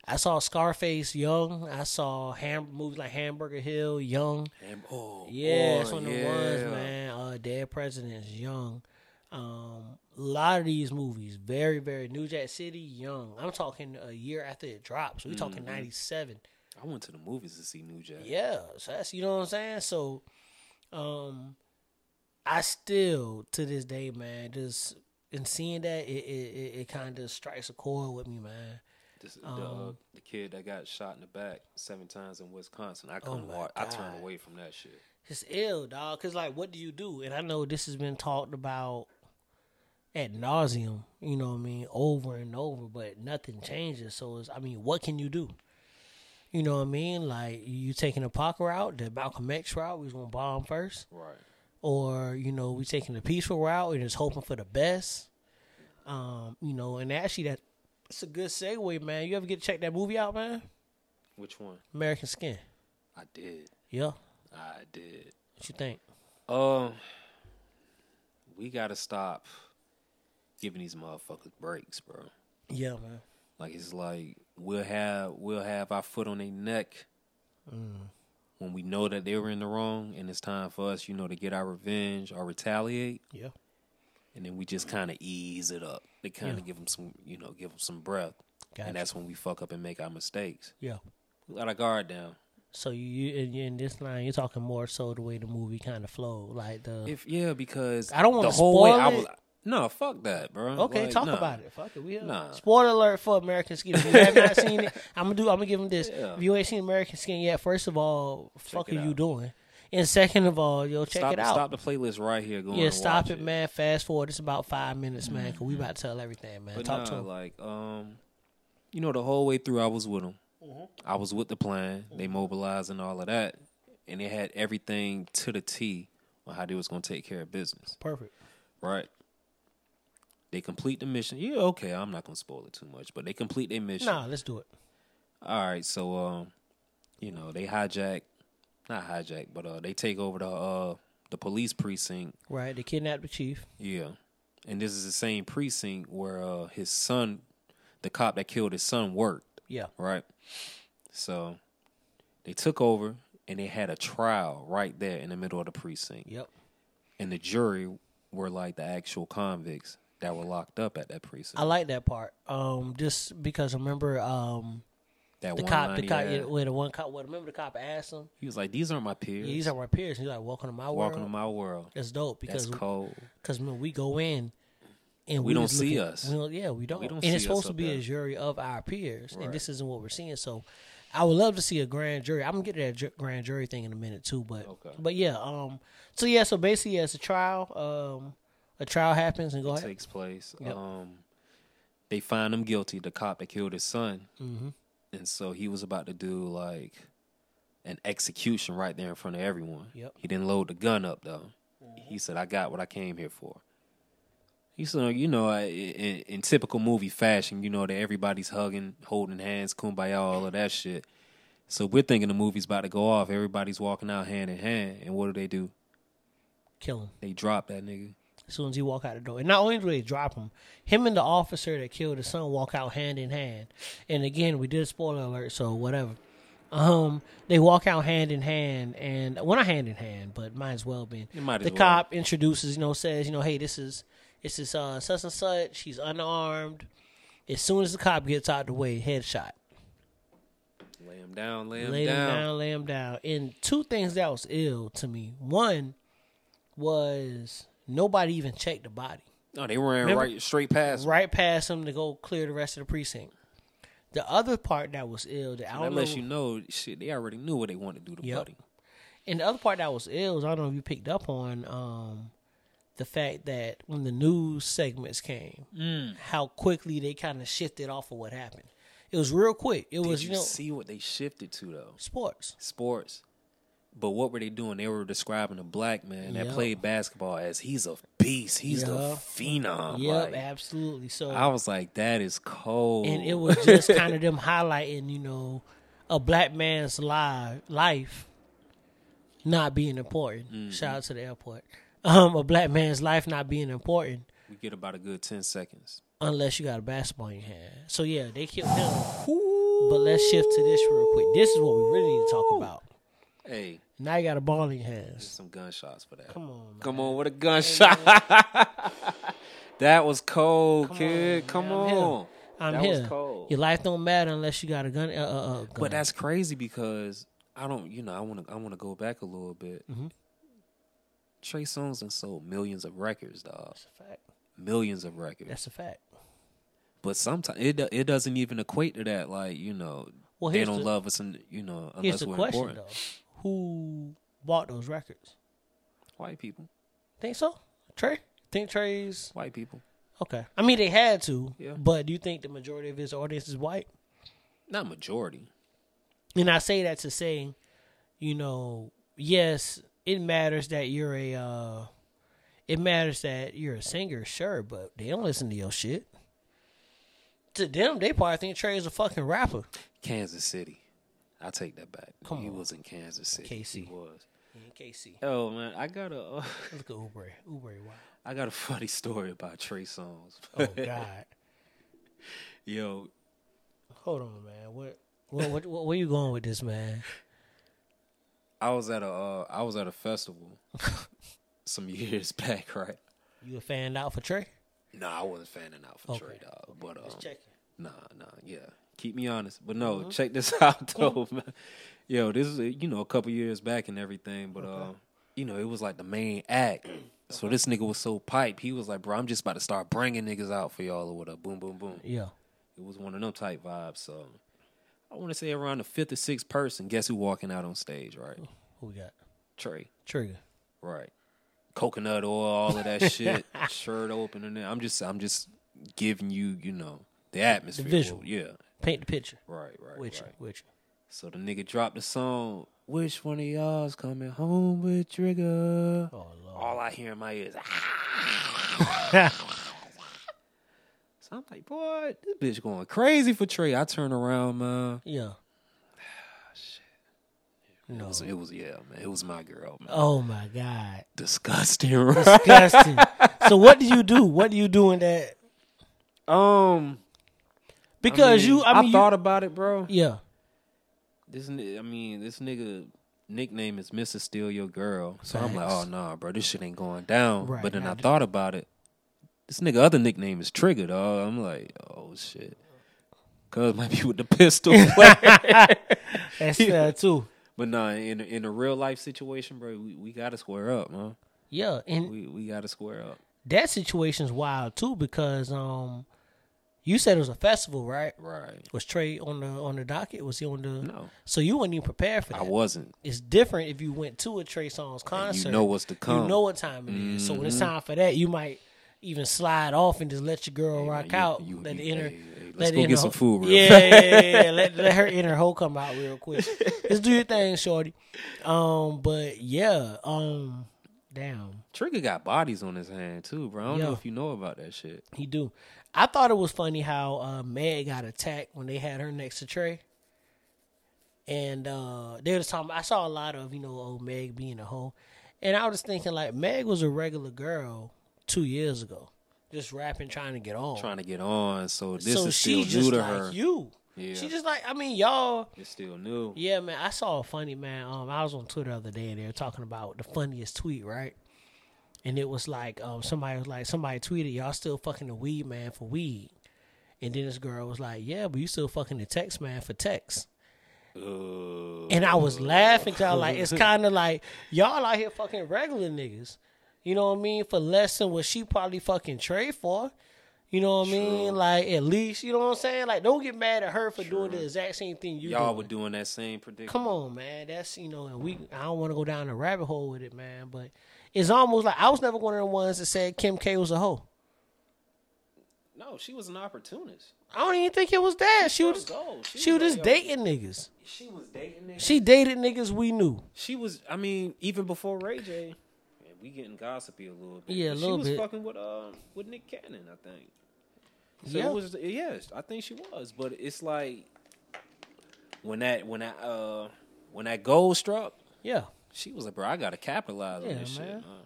I saw Scarface young. I saw ham movies like Hamburger Hill young. And, oh, Yeah, it's one of the ones, man. Uh, Dead Presidents, Young. Um, a lot of these movies, very, very New Jack City, Young. I'm talking a year after it dropped. So we talking Mm-hmm. '97. I went to the movies to see New Jack. Yeah, so that's you know what I'm saying. So, um, I still to this day, man, just in seeing that, it it, it, it kind of strikes a chord with me, man. The, Um, uh, the kid that got shot in the back seven times in Wisconsin. I Oh my watch. I turned God. away from that shit. It's ill, dog. Cause like, what do you do? And I know this has been talked about at nauseum. You know what I mean, over and over, but nothing changes. So it's, I mean, what can you do? You know what I mean? Like you taking a Pac route, the Malcolm X route. We was gonna bomb first, Right. or you know, we taking the peaceful route and just hoping for the best. Um, you know, and actually that it's a good segue, man. You ever get to check that movie out, man? Which one? American Skin. I did. Yeah. I did. What you think? Um, we gotta stop giving these motherfuckers breaks, bro. Yeah, man. Like it's like we'll have we'll have our foot on their neck Mm. when we know that they were in the wrong, and it's time for us, you know, to get our revenge or retaliate, Yeah. And then we just kind of ease it up. They kind of Yeah. give them some, you know, give them some breath, Gotcha. and that's when we fuck up and make our mistakes. Yeah. We let our guard down. So you, you in, in this line, you're talking more so the way the movie kind of flowed, like the. If yeah, because I don't wanna the whole way spoil I was No, fuck that, bro. Okay, Like, talk nah. about it. Fuck it. We Nah. Spoiler alert for American Skin. If you have not seen it, I'm gonna do. I'm gonna give them this. Yeah. If you ain't seen American Skin yet, first of all, fuck it are you doing? And second of all, yo, check Stop, it out. stop the playlist right here. Go on yeah, stop watch it, man. Fast forward. It's about five minutes, man. Cause we about to tell everything, man. But Talk nah, to him. like, um, you know, the whole way through, I was with them. Mm-hmm. I was with the plan. They mobilized and all of that, and they had everything to the T on how they was gonna take care of business. Perfect. Right. They complete the mission. Yeah, okay. I'm not gonna spoil it too much, but they complete their mission. Nah, let's do it. All right, so um, you know, they hijack, not hijack, but uh, they take over the uh the police precinct. Right. They kidnapped the chief. Yeah, and this is the same precinct where uh his son, the cop that killed his son, worked. Yeah. Right. So they took over and they had a trial right there in the middle of the precinct, Yep. and the jury were like the actual convicts that were locked up at that precinct. I like that part. Um, just because remember, um, that the one cop, the he cop, yeah, the one cop, well, remember the cop asked him, He was like, "These aren't my peers. yeah, "These are my peers." And he's like, "Welcome to my world. Welcome to my world. That's dope That's because cold." because when we go in and We don't see us. we don't- yeah, we don't. don't and it's supposed to be a jury of our peers, and this isn't what we're seeing. So, I would love to see a grand jury. I'm gonna get to that grand jury thing in a minute too, but Okay. but yeah, um, so yeah, so basically, yeah, it's a trial. Um, a trial happens, and go ahead. takes place. Yep. Um, they find him guilty. The cop that killed his son, hmm and so he was about to do like an execution right there in front of everyone. Yep. He didn't load the gun up though. Mm-hmm. He said, "I got what I came here for." He said, "You know, I- in, in typical movie fashion, you know that everybody's hugging, holding hands, kumbaya, all of that shit." So we're thinking the movie's about to go off. Everybody's walking out hand in hand, and what do they do? Kill him. They drop that nigga. As soon as he walk out the door. And not only do they drop him, him and the officer that killed his son walk out hand in hand. And again, we did a spoiler alert, so whatever. Um, they walk out hand in hand, and well, not hand in hand, but might as well be. It as the well. cop introduces, you know, says, you know, hey, this is this is uh such and such. He's unarmed. As soon as the cop gets out the way, headshot. Lay him down. Lay him lay him down. down, lay him down. And two things that was ill to me. One was nobody even checked the body. No, they ran Remember- right straight past. him. right past him to go clear the rest of the precinct. The other part that was ill, that I don't know, you know, shit. They already knew what they wanted to do to Yep. Buddy. and the other part that was ill is I don't know if you picked up on um, the fact that when the news segments came, Mm. how quickly they kind of shifted off of what happened. It was real quick. It Did was you you know see what they shifted to though? sports. Sports. But what were they doing? They were describing a black man that Yep. played basketball as he's a beast. He's the Yeah. phenom. Yep, Like, absolutely. So I was like, that is cold. and it was just kind of them highlighting, you know, a black man's life life not being important. Mm-hmm. Shout out to the airport. Um, a black man's life not being important we get about a good ten seconds. unless you got a basketball in your hand. So yeah, they killed him. But let's shift to this real quick. This is what we really need to talk about. Hey, Now you got a ball in your there's hands. some gunshots for that. Come on, man. Come on with a gunshot. that was cold, Come kid. on, Come man. I'm here. on. I'm that was here. cold. Your life don't matter unless you got a gun. Uh, uh, uh, gun. But that's crazy because I don't, you know, I want to, I want to go back a little bit. Mhm. Trey Songz and sold millions of records, dog. That's a fact. Millions of records. That's a fact. But sometimes it it doesn't even equate to that. Like you know, Well, they don't the- love us, and you know, unless we're question important. though: Who bought those records? White people, Think so? Trey? Think Trey's white people, okay? I mean, they had to, Yeah. but do you think the majority of his audience is white? not majority. And I say that to say, you know, yes, it matters that you're a, uh it matters that you're a singer, sure, but they don't listen to your shit. To them, they probably think Trey's a fucking rapper. Kansas City, I take that back. Come he on. was in Kansas City. KC. He was. In KC, Oh man, I got a, look at Uber, Uber, wow. I got a funny story about Trey Songz. Oh God, Yo, hold on, man. What, what, what, what, where you going with this, man? I was at a, uh, I was at a festival some years back, right? You a fan out for Trey? No, I wasn't fanning out for Okay. Trey, dog. But um, Just checking. Nah, nah, yeah. Keep me honest. But no, Mm-hmm. check this out though, man. Yo, this is you know a couple years back and everything, but uh, you know it was like the main act, So this nigga was so pipe. He was like, bro, I'm just about to start bringing niggas out for y'all or whatever. Boom, boom, boom. Yeah. It was one of them type vibes. So I want to say around the fifth or sixth person. Guess who walking out on stage? Right, Who we got? Trey. Trigga. Right. Coconut oil, all of that shit. Shirt open and I'm just, I'm just giving you, you know, the atmosphere. visual. Yeah. Paint the picture. Right. Right. With right. you. With you. So the nigga dropped the song. Which one of y'all's coming home with Trigga? Oh Lord. All I hear in my ears. so I'm like, boy, this bitch going crazy for Trey. I turn around, man. Yeah. It No. was, it was yeah, man. It was my girl, man. Oh my God. Disgusting, right? Disgusting. so what do you do? What do you do in that? Um, Because you, I mean, you- thought about it, bro. yeah, This, ni- I mean, this nigga nickname is Mrs. Steal Your Girl. So I'm like, Facts. oh nah, bro, this shit ain't going down. Right, but then I I thought about it. This nigga other nickname is Trigga, dog. I'm like, oh shit. Cuz might be with the pistol. that's fair too. but nah, in in a real life situation, bro, we, we gotta square up, man. Yeah, and We we gotta square up. that situation's wild too because um, you said it was a festival, right? Right. Was Trey on the on the docket? Was he on the? No. So you weren't even prepared for that. I wasn't. It's different if you went to a Trey Songz concert. You know what's to come. You know what time it is. So when it's time for that, you might even slide off and just let your girl Hey, rock man, you- out. you- let you- the inner. hey, hey, let's let go get some food real yeah, yeah, yeah, yeah. let, let her inner hoe come out real quick. Let's do your thing, shorty. Um, but yeah, um, damn, Trigga got bodies on his hand too, bro. I don't know if you know about that shit. he do. I thought it was funny how uh, Meg got attacked when they had her next to Trey. And uh, they was talking. I saw a lot of you know old Meg being a hoe, and I was thinking like Meg was a regular girl two years ago, just rapping, trying to get on. Trying to get on, so this so is still new to like her. you. Yeah. She just like I mean y'all. It's still new. Yeah, man. I saw a funny man. Um, I was on Twitter the other day and they were talking about the funniest tweet, right? And it was like, um, somebody was like, somebody tweeted, "Y'all still fucking the weed man for weed," and then this girl was like, "Yeah, but you still fucking the text man for text." Uh, And I was laughing because I was like, it's kind of like y'all out here fucking regular niggas. You know what I mean? For less than what she probably fucking trade for. You know what I mean? Like at least, you know what I'm saying? Like don't get mad at her for doing the exact same thing you y'all doing. were doing that same prediction. Come on, man. That's you know, and we. I don't want to go down the rabbit hole with it, man. But it's almost like I was never one of the ones that said Kim K was a hoe. No, she was an opportunist. I don't even think it was that. She was. go. She, She was was just like, dating niggas. She was dating niggas. She dated niggas we knew. She was. I mean, even before Ray J. Man, we getting gossipy a little bit. Yeah, a but little she was bit. fucking with um with Nick Cannon, I think. So Yeah. it was yes, I think she was. But it's like when that when that uh when that goal struck, Yeah. She was like, bro, I gotta capitalize Yeah, on this man. shit. man.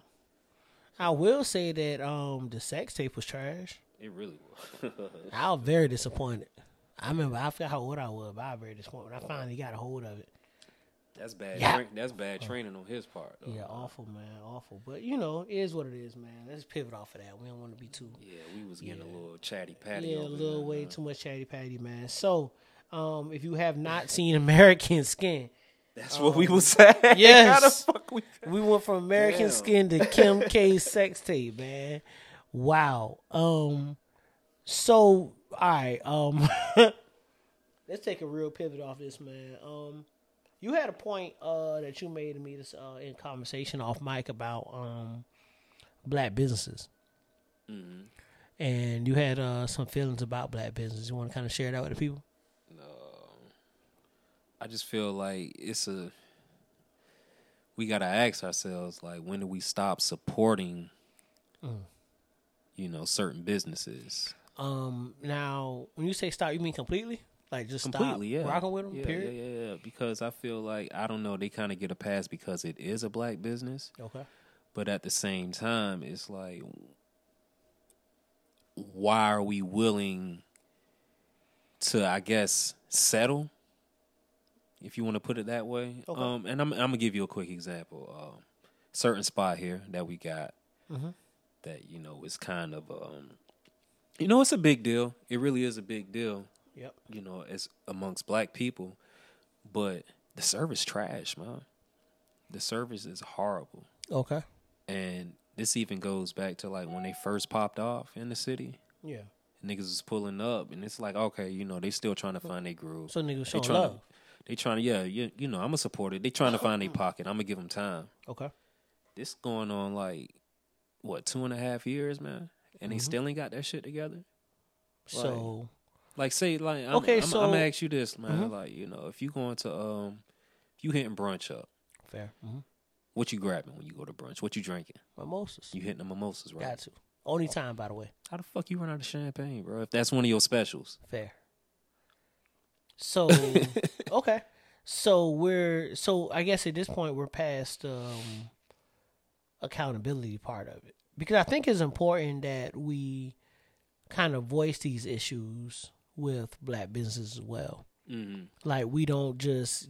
I will say that um the sex tape was trash. It really was. I was very disappointed. I remember I forgot how old I was, but I was very disappointed. I finally got a hold of it. that's bad. Yeah. Tra- that's bad training on his part. Though. Yeah, awful, man, awful. But you know, it is what it is, man. Let's pivot off of that. We don't want to be too Yeah, we was getting a little chatty patty. Yeah, a little way man. too much chatty patty, man. So, um, if you have not seen American Skin, That's what we was saying. How the yes. fuck we? we went from American Damn. Skin to Kim K's sex tape, man. Wow. Um. So, all right. Um. let's take a real pivot off this, man. Um. You had a point uh that you made to me this uh in conversation off mic about um black businesses. Mm-hmm. And you had uh, some feelings about black business. You want to kind of share that with the people? I just feel like it's a. We gotta ask ourselves like, when do we stop supporting? Mm. You know, certain businesses. Um, now, when you say stop, you mean completely? Like just Completely, stop yeah. rocking with them? Yeah, period. yeah, yeah, yeah. Because I feel like I don't know, they kind of get a pass because it is a black business, Okay. but at the same time, it's like, why are we willing to, I guess, settle? If you want to put it that way. Okay. Um, and I'm, I'm gonna give you a quick example. Um, certain spot here that we got Mm-hmm. that you know is kind of, um, you know, it's a big deal. It really is a big deal Yep. you know, as amongst black people, but the service trash, man. The service is horrible. Okay. And this even goes back to like when they first popped off in the city. Yeah. Niggas was pulling up, and it's like, okay, you know, they still trying to find their groove. So niggas they showing trying love. They trying to, yeah, you, you know, I'm gonna support it. They trying to find a pocket. I'm gonna give them time. Okay. This going on like what two and a half years, man, and they Mm-hmm. still ain't got that shit together. So Like, say, like, I'm, Okay, I'm, so- I'm gonna ask you this, man. Mhm. Like, you know, if you going to, um, if you hitting brunch up, fair. Mm-hmm. what you grabbing when you go to brunch? What you drinking? Mimosas. You hitting the mimosas, right? Got to. Only time, by the way. How the fuck you run out of champagne, bro? If that's one of your specials, Fair. So okay. So we're so I guess at this point we're past um accountability part of it. Because I think it's important that we kind of voice these issues with black businesses as well. mm-hmm. Like we don't just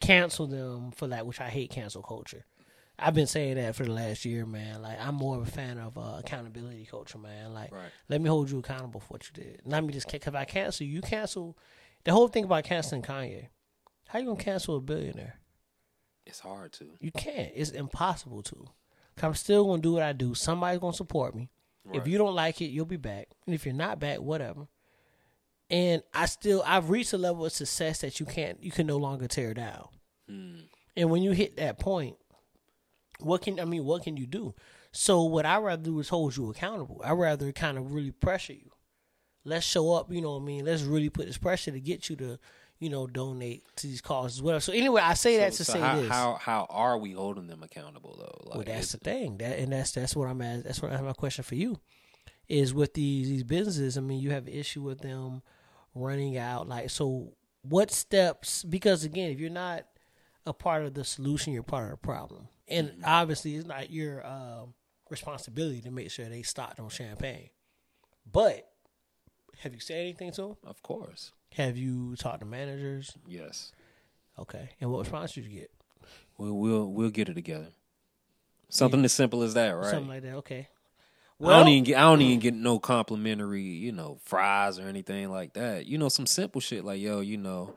cancel them for that, which I hate cancel culture. I've been saying that for the last year, man. Like I'm more of a fan of uh, accountability culture, man. Like Right. let me hold you accountable for what you did. Let me just because I cancel you, you cancel. The whole thing about canceling Kanye, how you gonna cancel a billionaire? it's hard to. You can't. It's impossible to. I'm still gonna do what I do. Somebody's gonna support me. If you don't like it, you'll be back. And if you're not back, whatever. And I still I've reached a level of success that you can't you can no longer tear down. Mm. And when you hit that point, what can I mean? What can you do? So what I rather do is hold you accountable. I rather kind of really pressure you. Let's show up. You know what I mean? Let's really put this pressure to get you to, you know, donate to these causes. Whatever. So anyway, I say that to So say how, this. how how are we holding them accountable though? Like, well, that's the thing. That and that's that's what I'm at. That's what that's my question for you. Is with these these businesses. I mean, you have an issue with them running out. Like, so what steps? Because again, if you're not a part of the solution, you're part of the problem. And Mm-hmm. obviously, it's not your um, responsibility to make sure they stocked on champagne. But have you said anything to them? Of course, Have you talked to managers? yes. Okay. And what response did you get? We'll we'll we'll get it together. Something as simple as that, right? Something like that. Okay. I don't even get I don't even get no complimentary, you know, fries or anything like that. You know, some simple shit like, yo, you know,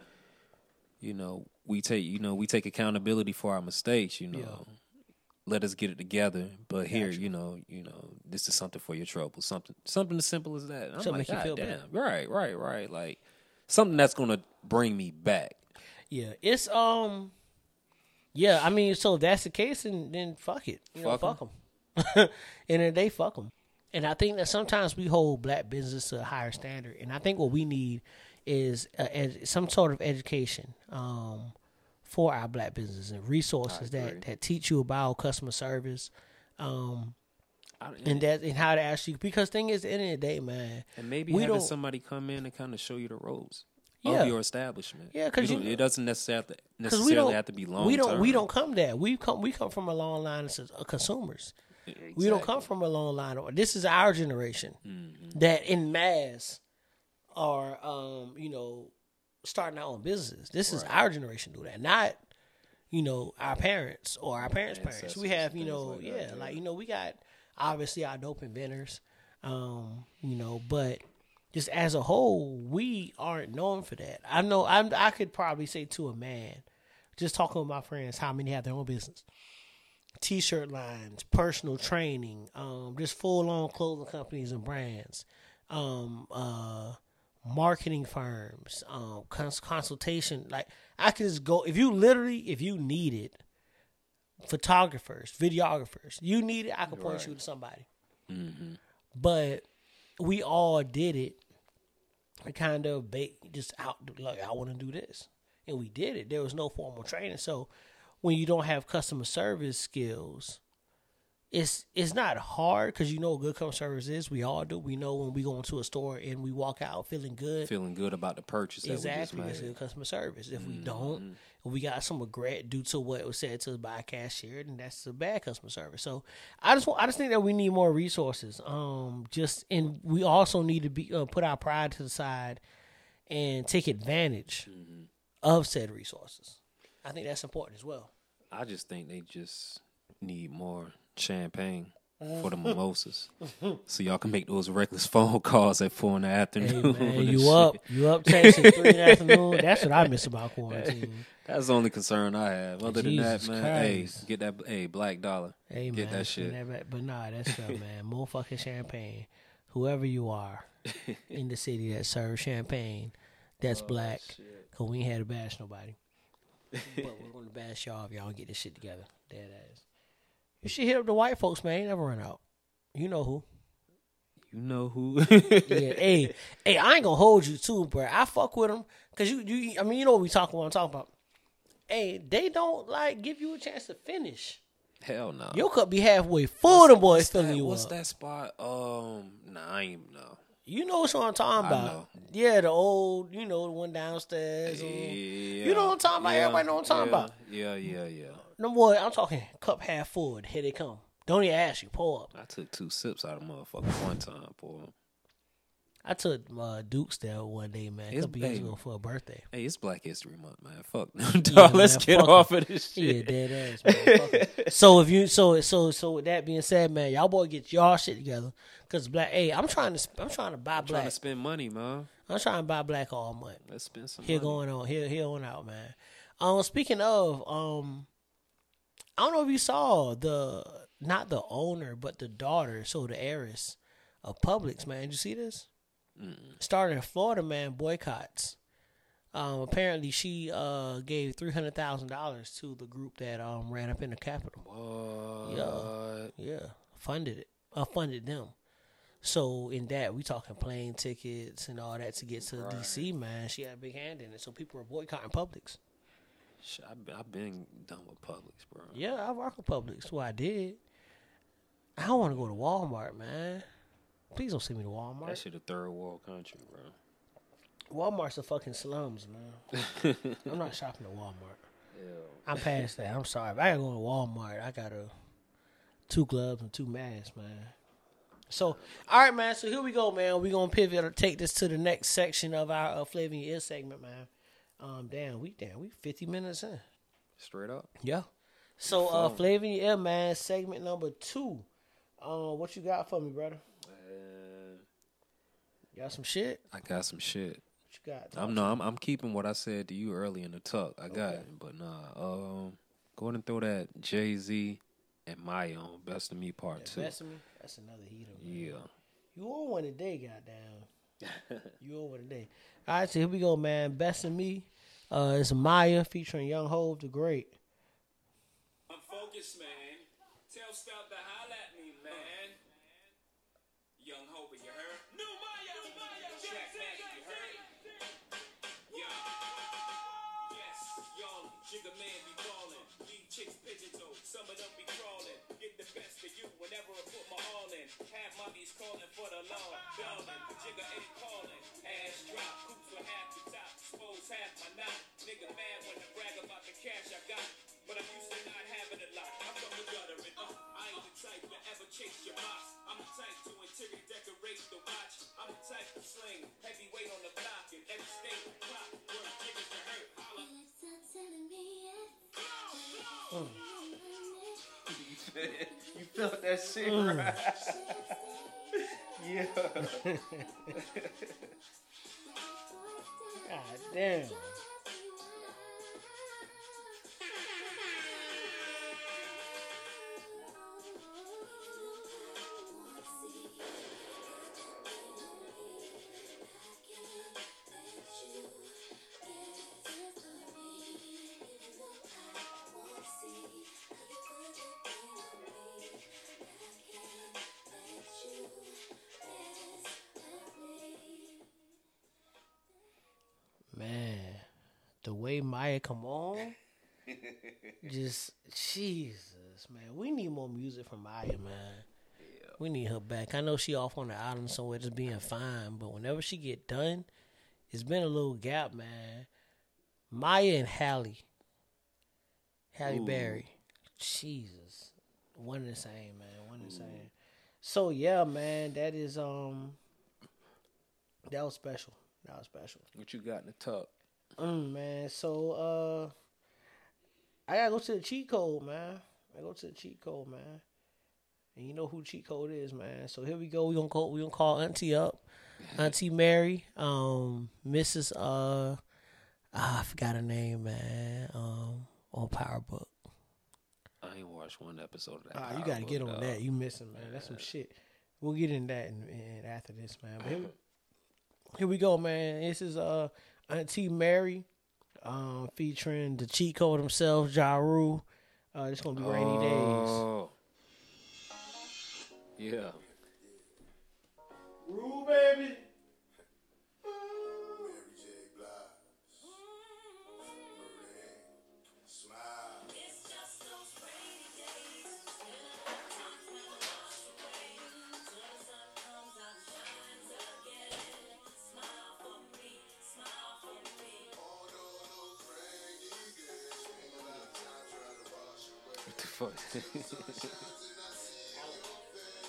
you know, we take you know, we take accountability for our mistakes, you know. Yeah. Let us get it together. But here, you know, you know, this is something for your trouble. Something something as simple as that. And I'm Something like, you feel "God better." Right, right, right. Like something that's gonna bring me back. Yeah, it's um, yeah. I mean, so if that's the case, then then fuck it, you know, Fuck fuck them, and then they fuck them. And I think that sometimes we hold black business to a higher standard, and I think what we need is uh, ed- some sort of education um, for our black businesses and resources that that teach you about customer service, um, and that and how to actually because thing is, at the end of the day, man, And maybe We having somebody come in and kind of show you the ropes Yeah. of your establishment. Yeah, because you- it doesn't necessarily have to, necessarily have to be long. we don't we don't come that we come we come from a long line of consumers. We don't come from a long line. Of, this is our generation Mm-hmm. that in mass are, um, you know, starting our own businesses. This is our generation do that, not, you know, our parents or our parents' parents. We have, you know, like that, yeah, yeah. like you know, we got obviously our dope inventors, um, you know, but just as a whole, we aren't known for that. I know I'm, I could probably say to a man, just talking with my friends, how many have their own business t-shirt lines, personal training, um, just full-on clothing companies and brands, um, uh, marketing firms, um, cons- consultation. Like I could just go if you literally if you needed photographers, videographers, you need it. I could point you to somebody. But we all did it. Kind of bait just out like I want to do this, and we did it. There was no formal training, so when you don't have customer service skills, it's it's not hard because you know what good customer service is. We all do. We know when we go into a store and we walk out feeling good. feeling good about the purchase that exactly, we it's good customer service. If Mm-hmm. we don't, if we got some regret due to what was said to us by a cashier, then that's a bad customer service. So I just want, I just think that we need more resources. Um, just and we also need to be uh, put our pride to the side and take advantage Mm-hmm. of said resources. I think that's important as well. I just think they just need more champagne. for the mimosas, so y'all can make those reckless phone calls at four in the Hey afternoon. man, you shit. up? You up texting three in the afternoon? That's what I miss about quarantine. That's the only concern I have. Other Jesus than that, man, Christ. hey, get that, hey, black dollar. Hey Get man, that shit. But nah, that's up, man. More fucking champagne. Whoever you are in the city that serves champagne, that's Oh, black. Cause we ain't had to bash nobody. but we're gonna bash y'all if y'all don't get this shit together. Dead ass. You should hit up the white folks, man. They never run out. You know who. You know who? Yeah, hey, hey, I ain't gonna hold you too, bro. I fuck with them because you, you. I mean, you know what we talking. What I'm talking about. Hey, they don't like give you a chance to finish. Hell no. Your cup be halfway full. The boys What's filling that, you what's up. that spot? Um, nah, I ain't know. You know what I'm talking about. Yeah, the old, you know, the one downstairs. Yeah, you know what I'm talking about? Everybody know what I'm talking yeah, about. Yeah, yeah, yeah. No boy, I'm talking cup half full. Here they come. Don't even ask you. Pour up. I took two sips out of motherfucker one time, boy. I took uh, Duke's there one day, man. A It's couple years ago for a birthday. Hey, it's Black History Month, man. Fuck, Yeah, dog. Let's man, get off it. of this Yeah, shit. dead ass. Man. So if you so so so with that being said, man, y'all boy get y'all shit together. Cause black, hey, I'm trying to I'm trying to buy Black I'm trying to spend money, man. I'm trying to buy black all month. Let's spend some Here money. going on here here on out, man. Um, speaking of, um, I don't know if you saw the not the owner but the daughter, so the heiress of Publix, man. Did you see this? Started in Florida, man. Boycotts. Um, apparently she uh gave three hundred thousand dollars to the group that um ran up in the Capitol. What? Yeah, funded it. Uh, funded them. So in that we talking plane tickets and all that to get to DC, man. She had a big hand in it, so people were boycotting Publix. Shit, I've been, I've been done with Publix, bro. Yeah, I work with Publix. So I did. I don't want to go to Walmart, man. Please don't send me to Walmart. That shit a third world country, bro. Walmart's the fucking slums, man. I'm not shopping at Walmart. I'm past that. I'm sorry. If I gotta go to Walmart, I got a two gloves and two masks, man. So, all right, man. So here we go, man. We gonna pivot or take this to the next section of our uh, flavor your ear segment, man. Um, damn, we damn we 50 minutes in. Straight up. Yeah. So, uh, flavor in your ear, man. Segment number two. Uh, what you got for me, brother? Uh, You got some shit? I got some shit. What you got? Talk I'm no. I'm, I'm keeping what I said to you early in the talk. I got it, but nah. Um, go ahead and throw that Jay Z and Mya on Best of Me Part Two. Best of me. That's another heater. Man. Yeah. You on one today, goddamn. You over today. All right, so here we go, man. Best of me. Uh, it's Mya featuring Young Hove the Great. I'm focused, man. Tell Stout to holla some of them be crawling. Get the best of you whenever I put my all in. Half mommies calling for the law. Darling, Jigga ain't calling. Ass drop, hoops with half the top. Expose half my knot. Nigga mad when I brag about the cash I got. But I'm used to not having a lot. I'm from the gutter and uh, I ain't the type to ever chase your box. I'm the type to interior decorate the watch. I'm the type to sling heavyweight You felt that shit, mm. right? Yeah. God damn. come on, just Jesus, man. We need more music from Mya, man. We need her back. I know she off on the island somewhere just being fine, but whenever she get done, it's been a little gap, man. Mya and Halle, Halle Berry, Jesus, one and the same, man. One and the same. So yeah, man, that is um, that was special. That was special. What you got in the tuck? Mm, man, so uh I gotta go to the cheat code, man. I go to the cheat code, man. and you know who cheat code is, man. So here we go. We gonna call we gonna call Auntie up, Auntie Mary, um, Mrs. Uh, ah, I forgot her name, man. Um, on Power Book. I ain't watched one episode of that. Ah, you gotta Book, get on dog. that. You missing, man. That's some shit. We'll get in that in, in after this, man. But here, we- here we go, man. This is uh Auntie Mary, um, featuring the cheat code himself, Ja Rule. Uh, it's gonna be rainy days. Oh. Yeah. Rule, baby.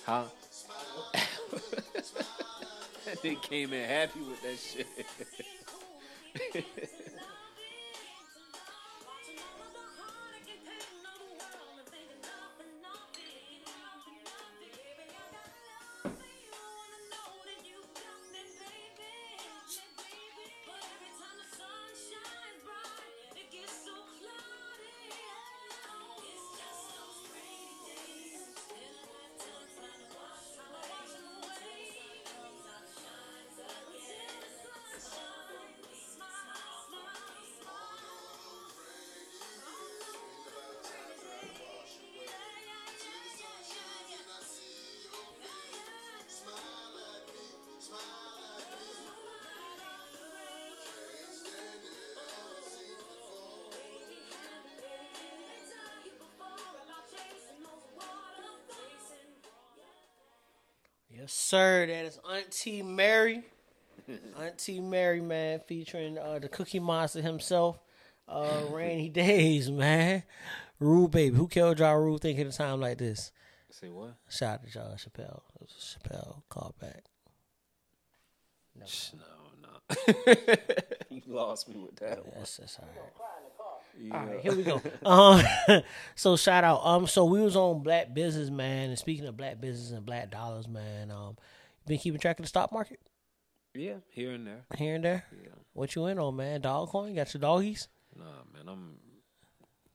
Huh? nigga came in happy with that shit. Yes, sir. That is Auntie Mary. Auntie Mary, man, featuring uh, the Cookie Monster himself. Uh, rainy days, man. Rule, baby. Who killed Ja Rule thinking a time like this? Say what? Shout out to John Chappelle. It was a Chappelle callback. Sh- No, no. you lost me with that one. That's, that's all right. Yeah. All right, here we go. Um, so shout out. Um, so we was on Black Business, man. And speaking of Black Business and Black Dollars, man. Um, been keeping track of the stock market Yeah, here and there. here and there. Yeah. What you in on, man? Dogecoin? Got your doggies? Nah, man, I'm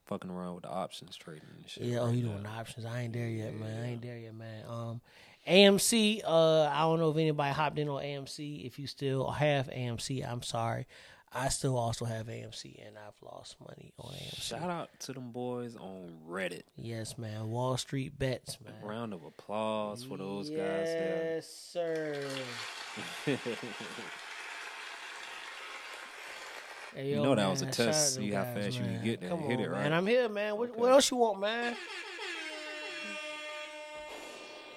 fucking around with the options trading and shit. Yeah, oh, you now. doing the options? I ain't there yet, man. I ain't there yet, man. Um, AMC. Uh, I don't know if anybody hopped in on AMC. If you still have AMC, I'm sorry. I still also have AMC, and I've lost money on AMC. Shout out to them boys on Reddit. Yes, man. Wall Street bets, man. Round of applause for those guys. Yes, sir. Hey, You yo, know that was a test, see how guys, fast you can get there Come hit on, it, right? Man, I'm here, man. What, what else you want, man?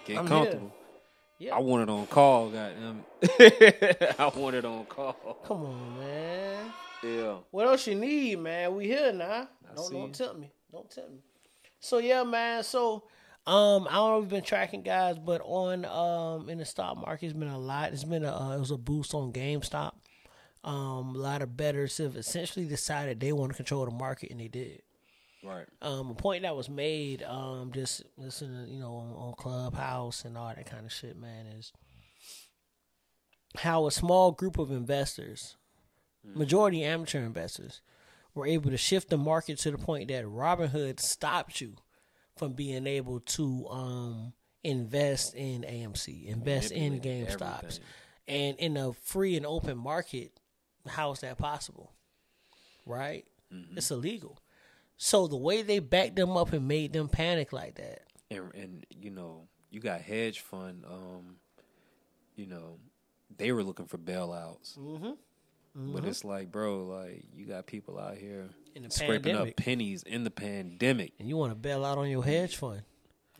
Get I'm comfortable. here. Yeah. I want it on call, goddamn. I want it on call. Come on, man. Yeah. What else you need, man? We here now. I Don't don't tempt me. Don't tempt me. So yeah, man. So um, I don't know if you've been tracking guys, but on um in the stock market, it's been a lot. It's been a uh, it was a boost on GameStop. Um, a lot of bettors have essentially decided they want to control the market, and they did. Right. Um, a point that was made, um, just listening, you know, on, on Clubhouse and all that kind of shit, man, is how a small group of investors, majority amateur investors, were able to shift the market to the point that Robinhood stopped you from being able to um, invest in AMC, invest in GameStops, everything. and in a free and open market, how is that possible? Right? Mm-hmm. It's illegal. So the way they backed them up and made them panic like that, And and you know, you got hedge fund, um, you know, they were looking for bailouts. Mm-hmm. But it's like, bro, like you got people out here In the scraping pandemic. up pennies in the pandemic. and you want to bail out on your hedge fund.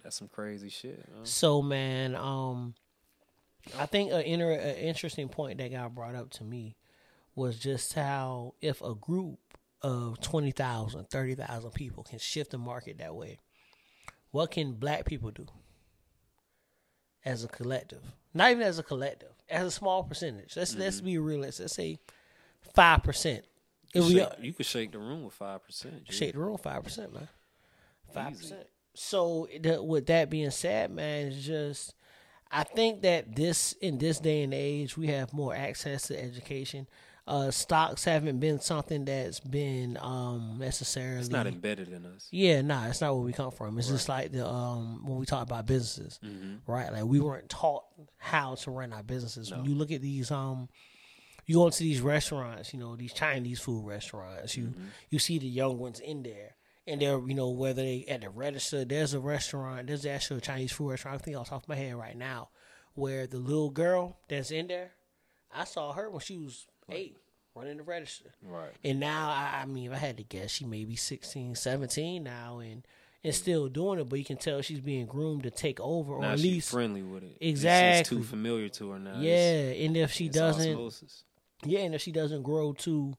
That's some crazy shit. huh? So man, um, I think an inter- a interesting point that got brought up to me was just how if a group of 20,000, 30,000 people can shift the market that way, what can black people do as a collective? Not even as a collective, as a small percentage. Let's let's be realistic. Let's say five percent. If You, we shake, you could shake the room with five percent. shake the room five percent, man. Five percent. so the, with that being said, man, it's just I think that this in this day and age we have more access to education. Uh, stocks haven't been something that's been um necessarily It's not embedded in us. Yeah, nah, it's not where we come from. It's just like the um when we talk about businesses, Mm-hmm. right? Like we weren't taught how to run our businesses. When you look at these um, you go into these restaurants, you know, these Chinese food restaurants. You Mm-hmm. you see the young ones in there, and they're you know whether they at the register. There's a restaurant. There's actually a Chinese food restaurant. I think off the top of my head right now, where the little girl that's in there, I saw her when she was eight running the register. Right. And now, I, I mean, if I had to guess, she may be 16, 17 now and, and still doing it, but you can tell she's being groomed to take over, or Now at she's least, friendly with it. It's- It's, Exactly. too familiar to her now. yeah. It's, And if she doesn't, osmosis. Yeah, and if she doesn't grow to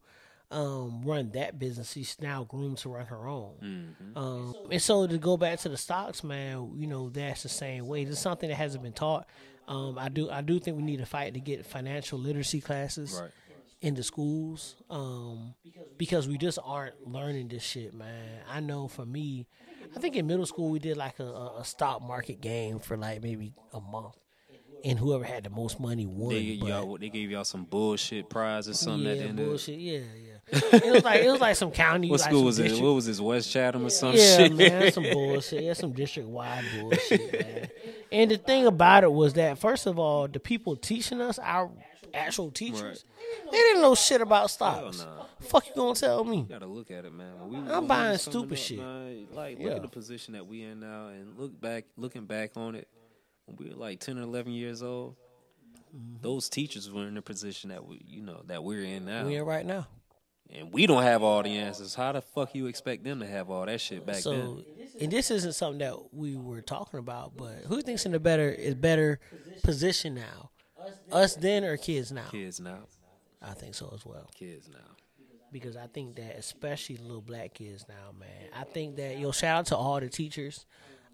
um, run that business, she's now groomed to run her own. Mm-hmm. Um, and so to go back to the stocks, man, you know that's the same way. It's something that hasn't been taught. Um, I do, I do think we need to fight to get financial literacy classes Right. in the schools um, because we just aren't learning this shit, man. I know for me, I think in middle school we did like a a stock market game for like maybe a month, and whoever had the most money won. They, y'all, they gave y'all some bullshit prize or something yeah, at the end of it. bullshit. Yeah, yeah. it was like it was like some county. What like school was it? What was this? West Chatham or some yeah, shit? man, some bullshit. Yeah, some district wide bullshit, man. And the thing about it was that first of all, the people teaching us, our actual teachers, Right. they didn't know shit about stocks. nah. Fuck you gonna tell me? You gotta look at it, man. We, I'm buying stupid up, shit. man, like, look Yeah. at the position that we in now, and look back, looking back on it, when we were like ten or eleven years old. Mm-hmm. Those teachers were in the position that we, you know, that we're in now, We in right now. and we don't have all the answers. How the fuck you expect them to have all that shit back so, then? and this isn't something that we were talking about, but who thinks in a better is better position now? Us then or kids now? Kids now, I think so as well. kids now. because I think that especially little black kids now, man. I think that yo shout out to all the teachers.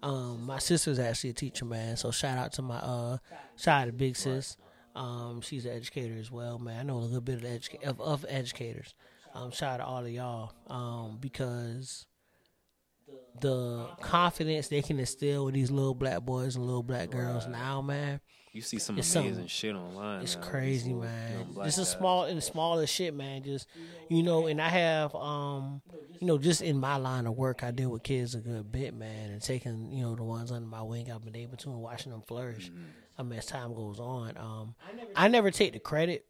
Um, my sister's actually a teacher, man. So shout out to my uh, shout out to Big Sis. Um, she's an educator as well, man. I know a little bit of educa- of, of educators. Um, shout out to all of y'all um, because the confidence they can instill with these little black boys and little black girls now, man. You see some It's amazing something- shit online. It's now, crazy, man. This is small and smallest shit, man. Just you know, and I have um, you know, just in my line of work, I deal with kids a good bit, man, and taking you know the ones under my wing, I've been able to and watching them flourish. Mm-hmm. I mean, as time goes on, um, I never take the credit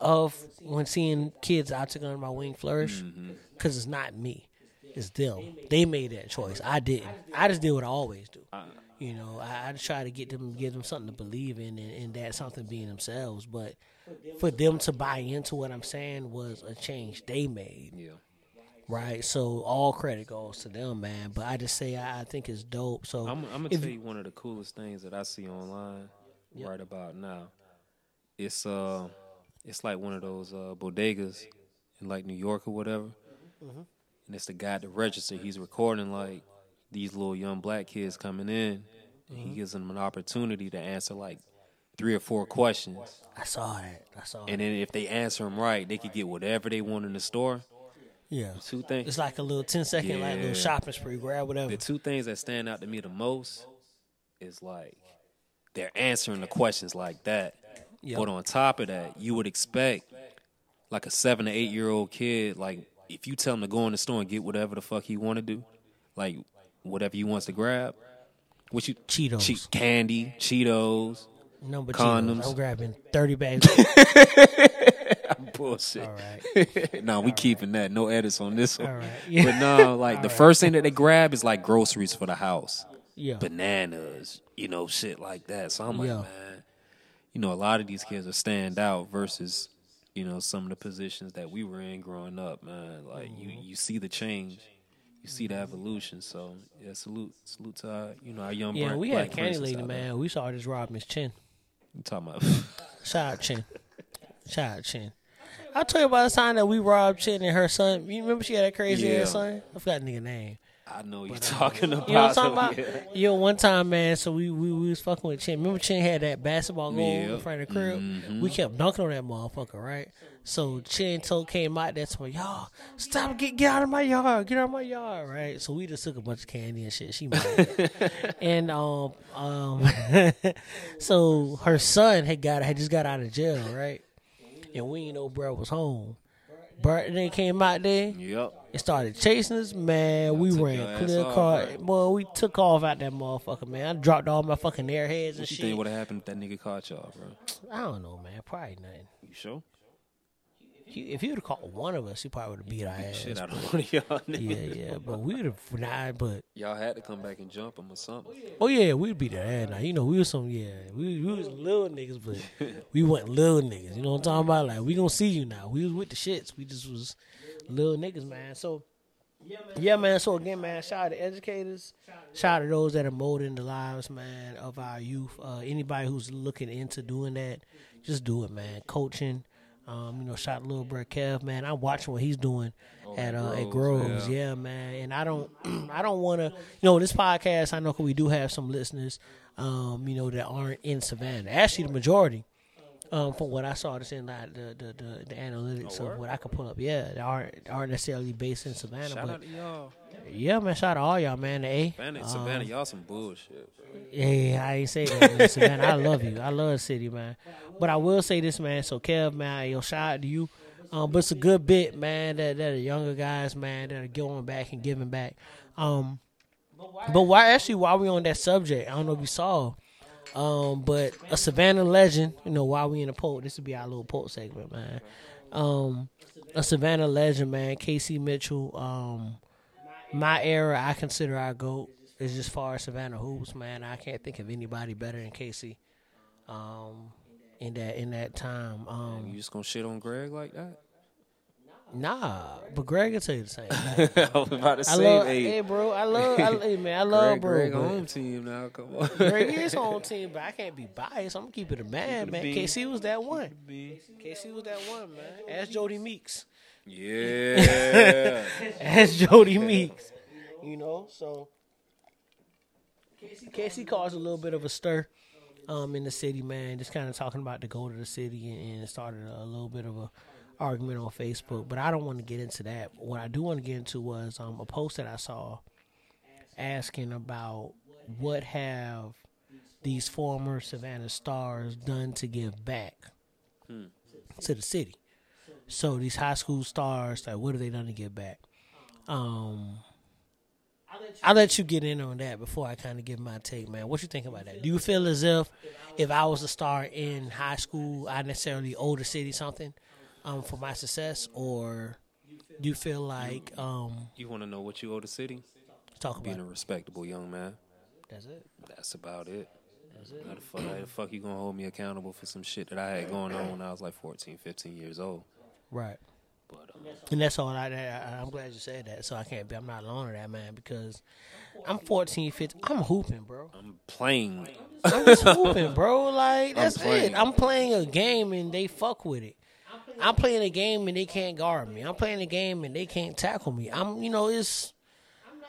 of when seeing kids I took under my wing flourish Mm-hmm. because it's not me. It's them. They made that choice. I didn't. I just did what I always do. You know, I, I try to get them, give them something to believe in, and, and that something being themselves. But for them to buy into what I'm saying was a change they made, Yeah. right? So all credit goes to them, man. But I just say I, I think it's dope. So I'm, I'm gonna if- tell you one of the coolest things that I see online right about now. It's uh, it's like one of those uh, bodegas in like New York or whatever, Mm-hmm. and it's the guy at the register. He's recording like these little young black kids coming in, and Mm-hmm. he gives them an opportunity to answer like three or four questions, I saw that. I saw. and then if they answer them right, they could get whatever they want in the store. Yeah, Two things. it's like a little 10 second, like Yeah. little shopping spree, grab whatever. the two things that stand out to me the most is like they're answering the questions like that. Yep. But on top of that, you would expect like a seven to eight year old kid, like if you tell him to go in the store and get whatever the fuck he want to do, like whatever he wants to grab, what you Cheetos. che- candy, Cheetos, No, but Condoms. Cheetos. I'm grabbing 30 bags. bullshit. All right. no, we keeping that. No edits on this one. All right. Yeah. But no, like the first thing that they grab is like groceries for the house. Yeah. bananas, you know, shit like that. So I'm like, Yeah. man, you know, a lot of these kids are stand out versus, you know, some of the positions that we were in growing up, man. Like you, mm-hmm. you see the change, you see the evolution. So yeah, salute, salute to our, you know, our young. Yeah, black- we had Candy Lady, man. We saw her just rob Miss Chin. You talking about? Shout out Chin. Shout out Chin. I'll tell you about the time that we robbed Chin and her son. You remember she had that crazy Yeah. ass son? I forgot the nigga name. I know you're talking about. You know what I'm talking about? yeah. Yo, one time, man, so we, we, we was fucking with Chin. Remember Chin had that basketball goal in Yep. front of the crib? We kept dunking on that motherfucker, right? So Chin told came out there to y'all, stop, get get out of my yard, get out of my yard, right? So we just took a bunch of candy and shit. She mad. and um um so her son had got had just got out of jail, right? And we didn't know bro was home. Bert then came out there Yep. And started chasing us, man. We ran clear off, car. right? Boy, we took off out that motherfucker, man. I dropped all my fucking airheads and What you shit. think would have happened if that nigga caught y'all, bro? I don't know, man. Probably nothing. You sure? He, if he would have caught one of us, he probably would have beat our ass. Shit out of one of y'all niggas. Yeah, yeah, but we would have nah, but Y'all had to come back and jump him or something. oh yeah, we'd beat their ass. Now you know we was some yeah, we we was little niggas, but we wasn't little niggas. You know what I'm talking about? Like we gonna see you now. We was with the shits. We just was little niggas, man. So yeah, man. So again, man, shout out to educators. Shout out to those that are molding the lives, man, of our youth. Uh, anybody who's looking into doing that, just do it, man. Coaching. Um, you know, shout out to little bro Kev, man. I'm watching what he's doing at uh, at Groves, Groves, yeah. yeah. man. And I don't, I don't want to, you know, this podcast. I know 'cause we do have some listeners, um, you know, that aren't in Savannah. Actually, the majority, um, from what I saw, this in like the the the, the analytics of what I could pull up. Yeah, they aren't aren't necessarily based in Savannah, Shout but out to y'all. yeah, man. Shout out to all y'all, man. The A. Savannah, Um, Savannah, y'all some bullshit. bro. Yeah, I ain't say that, man. Savannah, I love you. I love the city, man. But I will say this, man. So, Kev, man, yo, shout out to you. Um, but it's a good bit, man. That that are younger guys, man, that are going back and giving back. Um, but why actually while we on that subject, I don't know if you saw, um, but a Savannah legend. You know, while we in the poll, this would be our little poll segment, man. Um, a Savannah legend, man. Casey Mitchell. Um, my era, I consider our goat is just far as Savannah hoops, man. I can't think of anybody better than Casey. Um, in that in that time, um, You just gonna shit on Greg like that? Nah. But Greg will tell you the same. I was about to I say, love, hey, hey, bro. I love, I, hey, man. I love, Greg, bro. Greg home team now. Come on. Greg is home team, but I can't be biased. I'm gonna keep it a man, Keep man. bean. KC was that one. KC was that one, man. Ask Jodie Meeks. Yeah. Ask Jodie Meeks. You know, so KC caused a little bit of a stir um, in the city, man. Just kind of talking about the go to the city, and, and it started a little bit of a argument on Facebook. But I don't want to get into that. What I do want to get into was um, a post that I saw asking about what have these former Savannah stars done to give back to the city. So these high school stars, like, what have they done to give back? Um, I'll let you get in on that before I kind of give my take, man. What you think about that? Do you feel as if if I was a star in high school, I necessarily owe the city something um, for my success, or do you feel like um, you want to know what you owe the city? talk about Being it? a respectable young man. That's it. That's about it. That's it. How the fuck, how the fuck you gonna hold me accountable for some shit that I had going on when I was like 14, 15 years old? Right. But um, And that's all I, I I'm glad you said that. So I can't be I'm not alone in that man because I'm 14, 15. I'm hooping, bro. I'm playing. I'm just hooping, bro. Like that's playing. it. I'm playing a game and they fuck with it. I'm playing a game and they can't guard me. I'm playing a game and they can't tackle me. I'm, you know, it's.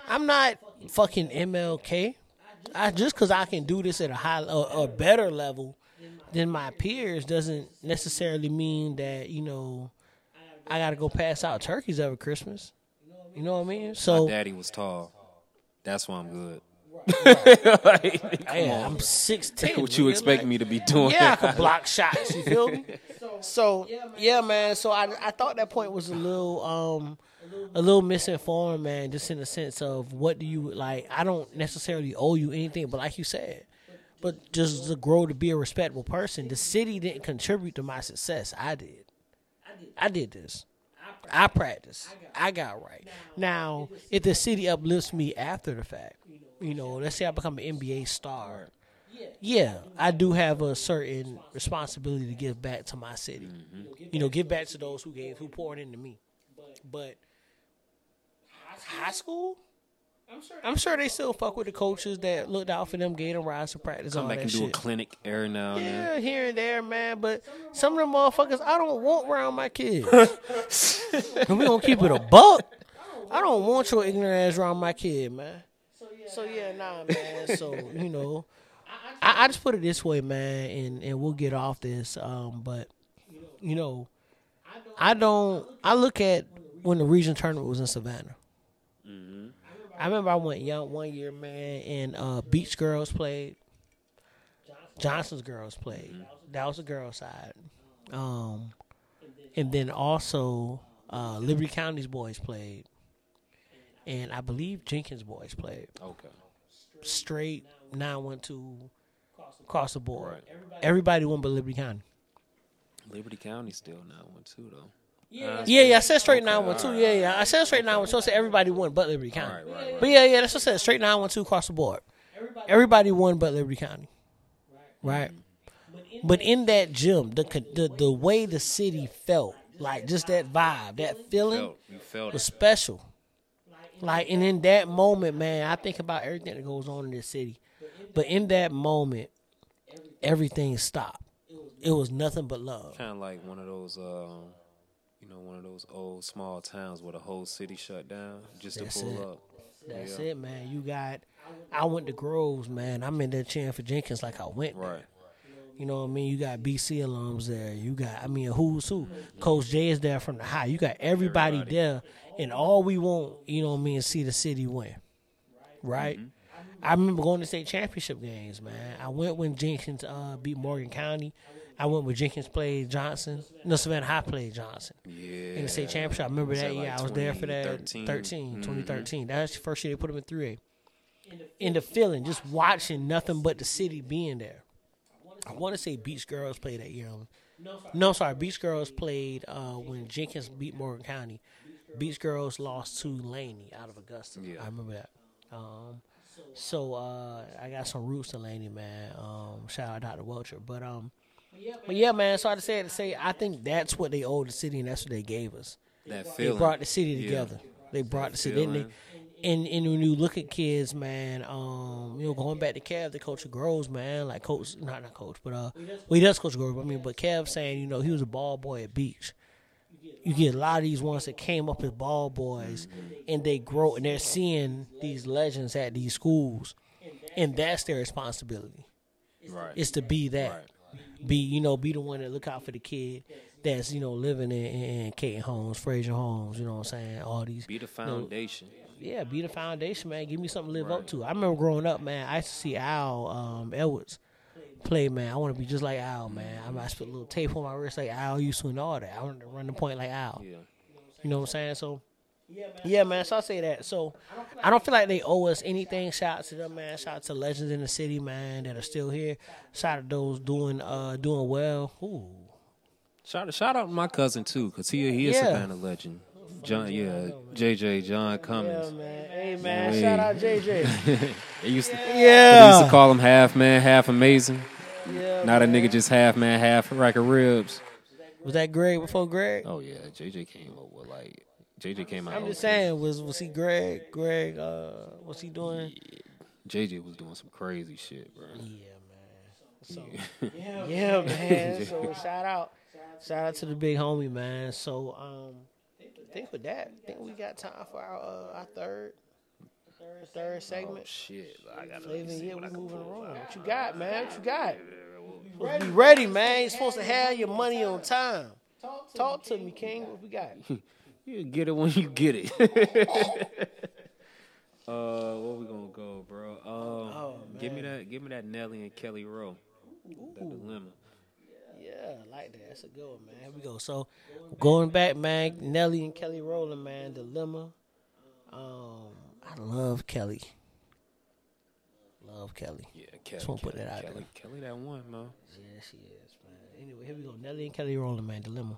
I'm not fucking MLK. I just because I can do this at a high, a better level than my peers doesn't necessarily mean that you know I got to go pass out turkeys every Christmas. You know what I mean? So My daddy was tall. That's why I'm good. yeah, I'm 16. What you expect me to be doing? Yeah, I could block shots. You feel me? So yeah, man. So I I thought that point was a little um a little misinformed, man. Just in the sense of what do you like? I don't necessarily owe you anything, but like you said, but just to grow to be a respectable person. The city didn't contribute to my success. I did. I did this. I practiced. I got right. Now, if the city uplifts me after the fact, you know, let's say I become an NBA star. Yeah, I do have a certain responsibility to give back to my city. Mm-hmm. You know, give back to those who gave, who poured into me. But high school, I'm sure they still fuck with the coaches that looked out for them, gave them rides to practice. Come all back that and do shit. a clinic every now and then. Yeah, here and there, man. But some of them motherfuckers, I don't want around my kids. and we gonna keep it a buck. I don't want your ignorant ass around my kid, man. So yeah, nah, man. So you know, I, I just put it this way, man, and and we'll get off this. Um, but you know, I don't. I look at when the region tournament was in Savannah. I remember I went young one year, man, and uh, Beach Girls played. Johnson's Girls played. That was the girls' side. Um, and then also uh, Liberty County's boys played, and I believe Jenkins boys played. Okay. Straight nine one two across the board. Everybody won but Liberty County. Liberty County still not one too though. Uh, yeah, yeah, I said straight Okay, nine one two. alright. Yeah, yeah, I said straight nine one two. I said everybody won but Liberty County. Right, right, right. But yeah, yeah, that's what I said. Straight nine one two across the board. Everybody won but Liberty County. Right. Mm-hmm. But in that gym, the the the way the city felt, like just that vibe, that feeling Felt, you felt was it. special. Like, and in that moment, man, I think about everything that goes on in this city. But in that moment, everything stopped. It was nothing but love. Kind of like one of those, um, you know, one of those old small towns where the whole city shut down just That's to pull it. up. That's Yeah. it, man. You got. I went to Groves, man. I'm in there cheering for Jenkins like I went. there. You know what I mean? You got BC alums there. You got, I mean, who's who? Coach J is there from the high. You got everybody, Everybody. there, and all we want, you know what I mean, is see the city win. Right? I remember going to state championship games, man. I went when Jenkins uh, beat Morgan County. I went when Jenkins played Johnson. No, Savannah High played Johnson Yeah. in the state championship. I remember that that year. like I was there for that 2013? 13, Mhm. 2013. That's the first year they put them in 3A. In the feeling, just watching nothing but the city being there. I want to say Beach Girls played that year. No, sorry, Beach Girls played uh, when Jenkins beat Morgan County. Beach Girls lost to Laney out of Augusta. Yeah. I remember that. Um, so uh, I got some roots to Laney, man. Um, shout out Dr. Welcher. But um, but yeah, man. So I just said to say, I think that's what they owe the city, and that's what they gave us. that feeling. They brought the city Yeah. together. They brought the city. And, they, feeling. And and when you look at kids, man, um, you know, going back to Kev, the coach of Groves, man, like coach, not not coach, but uh, well, he does coach Groves. I mean, but Kev saying, you know, he was a ball boy at Beach. You get a lot of these ones that came up as ball boys, and they grow, and they're seeing these legends at these schools, and that's their responsibility Right. is to be that. Right. Be you know, be the one that look out for the kid that's you know living in, in, in Kayton Homes, Frazier Homes. You know what I'm saying? All these. Be the foundation. Yeah, be the foundation, man. Give me something to live up to. I remember growing up, man. I used to see Al um, Edwards play, man. I want to be just like Al, man. I might put a little tape on my wrist like Al used to and all that. I want to run the point like Al. Yeah. You know what I'm saying? So, yeah, man. So I say that. So I don't feel like they owe us anything. Shout out to them, man. Shout out to legends in the city, man, that are still here. Shout out to those doing uh doing well. Ooh, Shout shout out to my cousin too, cause he he is Yeah. of legend. John, yeah, JJ John Cummings. man. Hey, man. Yeah, Shout out JJ. They used to, they yeah. used to call him half man, half amazing. yeah. Not a nigga just half man, half rack of ribs. Was that Greg before Greg? Oh yeah, JJ came up with like JJ came out. I'm just saying, was was he Greg? Greg, uh, what's he doing? JJ was doing some crazy shit, bro. Yeah, man. So yeah, man. So shout out, shout out to the big homie, man. So um, think with that, I think we got time for our uh, our third third Oh segment. shit, I gotta Flavor, see yeah, what we moving pull around. What you got, man? What you got? Supposed to be ready, man. You're supposed to have your money on time. Talk to me, King. What we got? You get it when you get it. uh, where we gonna go, bro? Um, Oh, give me that, give me that Nelly and Kelly Rowe, that dilemma. Yeah, I like that. That's a good one, man. Here we go. So, going back, man, Nelly and Kelly Rowland, man, Dilemma. Um, I love Kelly. Love Kelly. Yeah, Kelly. Just wanna put that out Kelly, there. Kelly, that one, man. Yeah, she is, man. Anyway, here we go. Nelly and Kelly Rowland, man, Dilemma.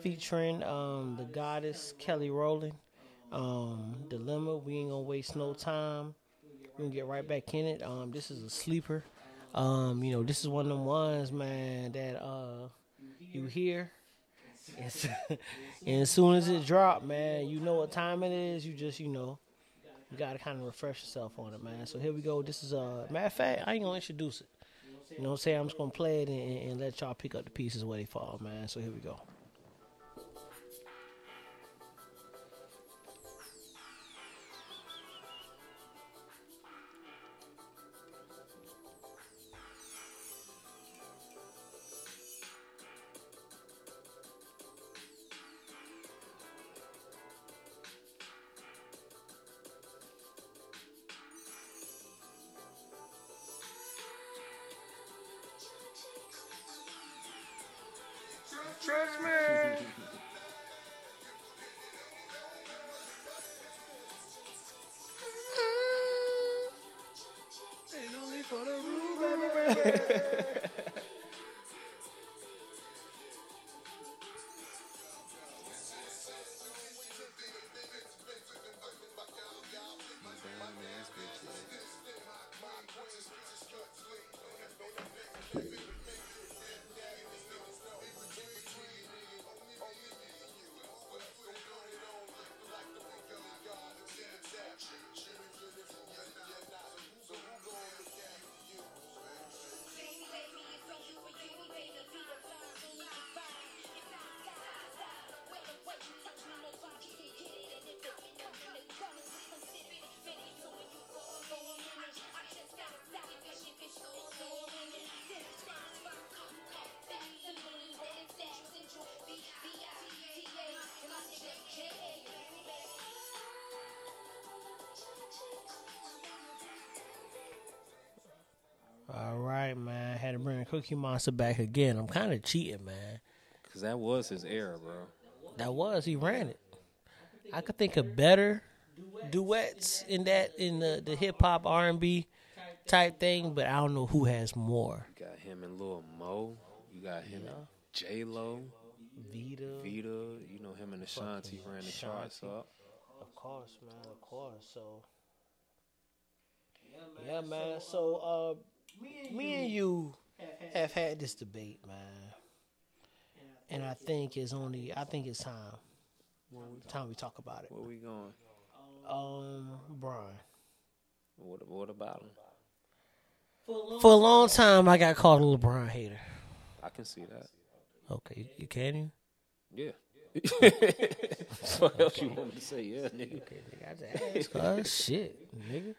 featuring um the goddess Kelly Rowland. Um Dilemma. We ain't gonna waste no time. We're gonna get right back in it. Um this is a sleeper. Um, you know, this is one of them ones, man, that uh you hear. And as soon as it drop, man, you know what time it is. You just, you know, you gotta kind of refresh yourself on it, man. So here we go. This is uh matter of fact, I ain't gonna introduce it. You know what I'm saying? I'm just gonna play it and, and let y'all pick up the pieces where they fall, man. So here we go. All right, man. Had to bring Cookie Monster back again. I'm kind of cheating, man. Cause that was his era, bro. That was he ran it. I could think of better duets in that in the the hip hop R and B type thing, but I don't know who has more. You got him and Lil Mo. You got him and J Lo, Vita, Vita. You know him and Ashanti ran the charts up. of course, man, of course. So, yeah, man. So, uh, me and you have had this debate, man, and I think it's only I think it's time time we talk about it. Where we going? Um, Bron. What, what about him? For a long time, I got called a LeBron hater. I can see that. Okay, you can you? Yeah. What else you want me to say? Yeah, nigga. Oh shit, nigga.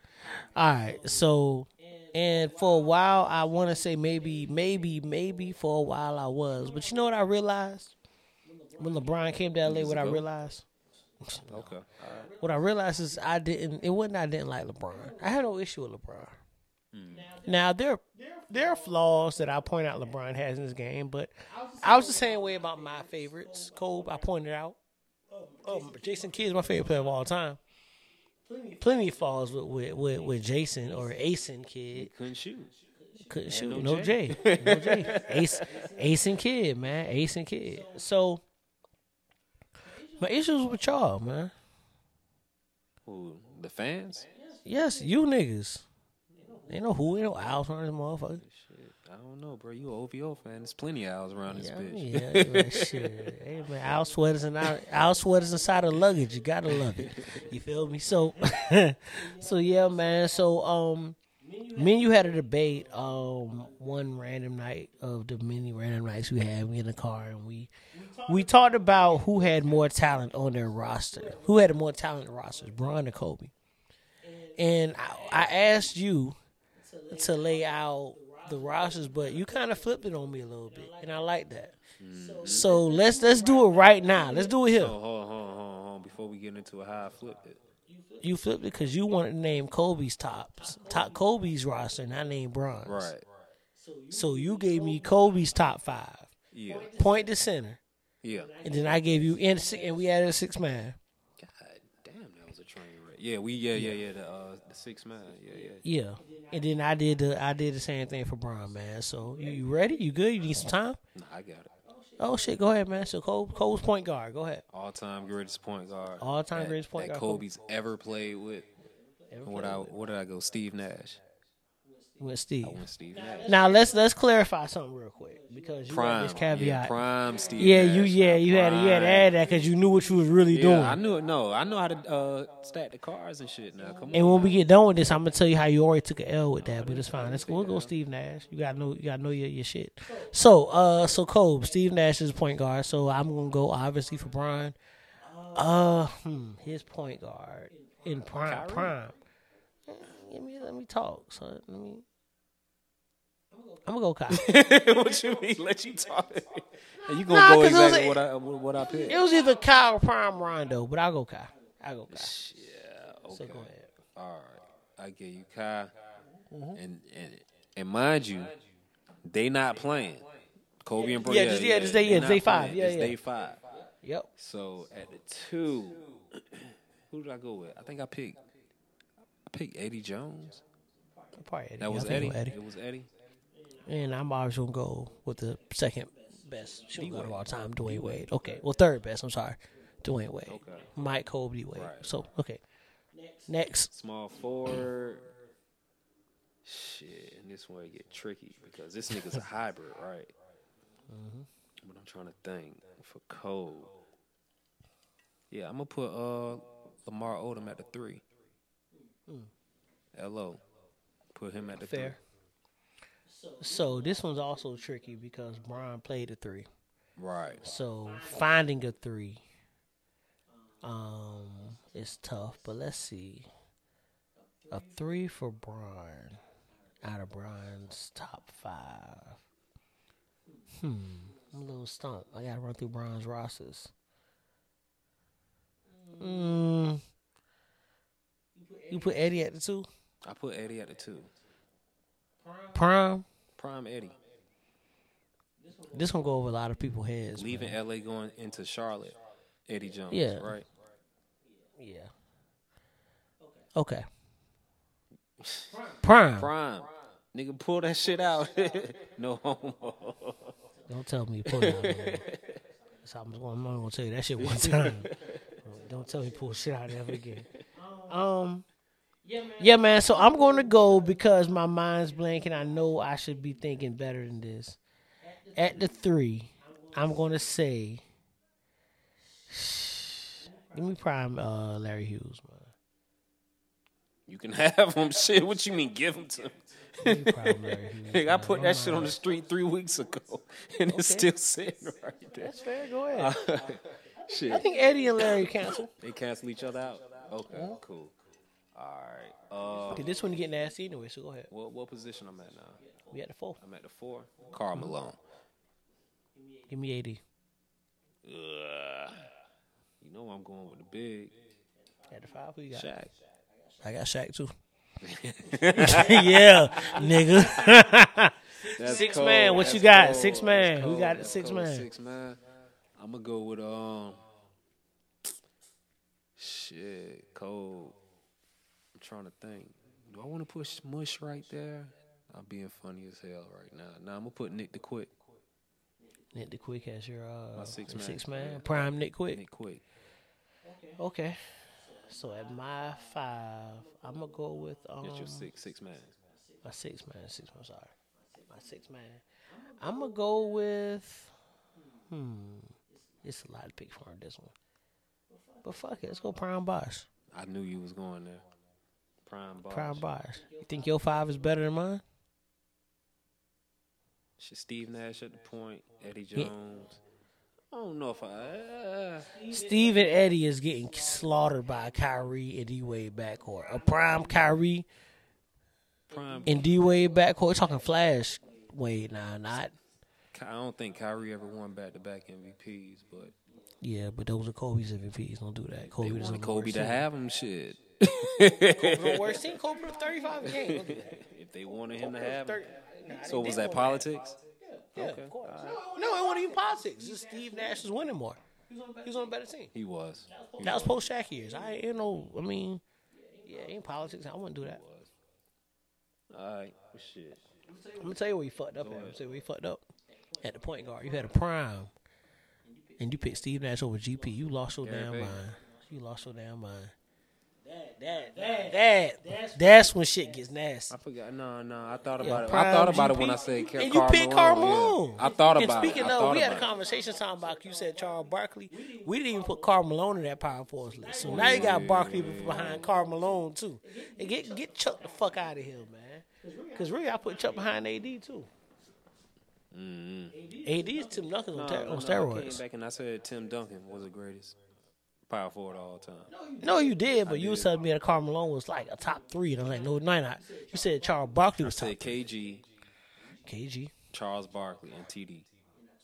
All right, so and for a while, I want to say maybe, maybe, maybe for a while I was, but you know what I realized when LeBron came to LA? What I realized, Okay. what I realized is I didn't. It wasn't I didn't like LeBron. I had no issue with LeBron. Now there there are flaws that I point out LeBron has in this game, but I was the same way about my favorites. Kobe, I pointed out. Um, Jason Kidd is my favorite player of all time. Plenty of flaws with with, with, with Jason or Asen Kid. Couldn't shoot. Couldn't shoot. no No, J. No J. Ace, Ace and Kid, man. Ace and Kid. So, my issues with y'all, man. Who? The fans? Yes, you niggas. Ain't no who, ain't no owls on this motherfucker. Shit. I don't know, bro. You an OVO fan. There's plenty of owls around this Yeah, bitch. yeah, yeah, shit. Hey man, owl sweaters and owl, owl sweaters inside of luggage. You gotta love it. You feel me? So, so yeah, man. So, um, me and you had a debate. Um, one random night of the many random nights we had. We in the car and we we talked about who had more talent on their roster. Who had more talent rosters, Bron or Kobe? And I, I asked you to lay out the rosters, but you kind of flipped it on me a little bit, and I like that. Mm-hmm. So let's let's do it right now. Let's do it here. Oh, hold on, hold on, hold on. Before we get into it, how I flipped it. You flipped it because you wanted to name Kobe's tops, top Kobe's roster, and I named Bron's. Right. So you gave me Kobe's top five, Yeah. point to center, Yeah. and then I gave you and, and we added a six man. God damn, that was a train wreck. Yeah, we yeah yeah yeah the uh, the six man. Yeah yeah. Yeah, and then I did the I did the same thing for Bron, man. So you, you ready? You good? You need some time? Nah, I got it. Oh shit, go ahead, man. So Cole, Cole's point guard. Go ahead. All time greatest point guard. All-time greatest point that guard. Kobe's ever played with. What I what did I go? Steve Nash. With Steve. I went Steve Nash. Now let's let's clarify something real quick because you got Prime. this caveat. Yeah, prime Steve. Yeah, Nash. you yeah you had to, you had to add that because you knew what you was really Yeah, doing. I knew it. No, I know how to uh, stack the cars and shit. Now, come on. And when we get done with this, I'm gonna tell you how you already took an L with that, but it's fine. Let's go. We'll go Steve Nash. You gotta know. You gotta know your, your shit. So, uh, so Kobe, Steve Nash is point guard. So I'm gonna go obviously for Bron. Uh, hmm, his point guard in prime. Prime. Let me let me talk. So let me. I'm gonna go Kai. what you mean? Let you talk. And you gonna Nah, go 'cause it was exactly what I what I picked? it was either Kai or Prime Rondo, but I'll go Kai. I'll go Kai. Yeah. So Okay. go ahead. All right. I give you Kai. Mm-hmm. And and and mind you, they not playing. Kobe and Bro. Yeah, just- yeah, just day- yeah, day five. playing. Yeah, It's yeah. day five. Yep. So at the two, who did I go with? I think I picked. I picked Eddie Jones. Probably Eddie. That was I think Eddie. it It was Eddie. And I'm always gonna go with the second best shooting guard of all time, Dwyane Wade. Okay, well third best. I'm sorry, Dwyane Wade. Okay. Mike Kobe Wade. Right. So okay, next. Small forward. Shit, and this one get tricky because this nigga's a hybrid, right? But I'm trying to think for Cole. Yeah, I'm gonna put uh Lamar Odom at the three. Lo, put him at the Fair. So this one's also tricky because Bron played a three. three. Right. So finding a three, um, is tough. But let's see, a three for Bron out of Bron's top five. Hmm, I'm a little stumped. I gotta run through Bron's rosters. Hmm. You put Eddie at the two. I put Eddie at the two. Prime. Prime Eddie. This one go over a lot of people's heads. Leaving man. LA going into Charlotte. Eddie Jones. Yeah. Right. Yeah. Okay. Prime. Prime. Nigga, pull that shit out. no homo. Don't tell me you pull it out. man. That's how I'm, gonna- I'm gonna tell you that shit one time. Don't tell me pull shit out ever again. Um. Yeah, man. So I'm going to go because my mind's blank and I know I should be thinking better than this. At the three, I'm going to say, give me prime uh, Larry Hughes, man. You can have him. Shit, what you mean? Give him to me? Give me prime Larry Hughes. Nigga, I put that shit on the street three weeks ago, and it's still sitting right there. That's fair. Go ahead. I Shit, I think Eddie and Larry cancel. they cancel each other out. Okay, cool. All right. Uh, this one get nasty anyway, so go ahead. what what position I'm at now? We at the four. I'm at the four. Karl Malone. Give me 80. Ugh. You know I'm going with the big At the five, who you got? Shaq. I got Shaq too. yeah, nigga. That's Six cold. man, what you got? cold. Six man. Who got it? That's Six cold. man. Six man. I'm gonna go with um. Shit, cold. Trying to think. Do I want to push Mush right there? I'm being funny as hell right now. Now I'm gonna put Nick the Quick. Nick the Quick has your uh, My six man. Six man. Yeah. Prime Nick Quick. Nick Quick. Okay. So at my five, I'm gonna go with um, That's your six six man. my six man. Six man. Sorry, my six man. I'm gonna go with. Hmm. It's a lot to pick from this one. But fuck it, let's go Prime Bosh. I knew you was going there. Prime buyers. Prime Bosh. You think your five is better than mine? Shit, Steve Nash at the point. Eddie Yeah. Jones. I don't know if I. Uh, Steve and Eddie is getting slaughtered by Kyrie and D Wade backcourt. A prime Kyrie prime. and D Wade backcourt. We're talking Flash Wade now, not I don't think Kyrie ever won back to back MVPs, but yeah, but those are Kobe's MVPs. Don't do that. Kobe they doesn't wanted Kobe to have him. Shit. The worst team. Kobe put 35 games. Don't do that. if they wanted him to have him. 30 Nah, So was that more. politics? Yeah, of course. No, it wasn't even politics. Just Steve Nash was winning more. He was on a better team. He was. That was post Shaq years. I ain't no. I mean, Yeah, ain't politics. I wouldn't do that. All right, shit. I'm gonna tell you where you fucked up. At. I'm gonna tell you where you fucked up. At the point guard, you had a prime, and you picked Steve Nash over GP. You lost your Gary damn Payton. mind. You lost your damn mind. That, that, that, that's when shit gets nasty. I forgot. No, no. I thought Yeah, about it. Prime I thought about it when GP. I said Car- And you picked Karl Carl Malone, yeah. I thought about it. speaking I of, we had a conversation talking about you said Charles Barkley. We didn't even put Karl Malone in that power force list. So now you got Barkley behind Karl Malone too. And get get Chuck the fuck out of here, man. Because really, I put Chuck behind AD too. Mm-hmm. AD is Tim Duncan on, No, ter- no, on no, I came steroids. back and I said Tim Duncan was the greatest power forward of all time. No, you did, but you was telling me that Karl Malone was like a top three, and I was like, no, no, not. You said Charles Barkley I was top said KG, KG, Charles Barkley, and TD.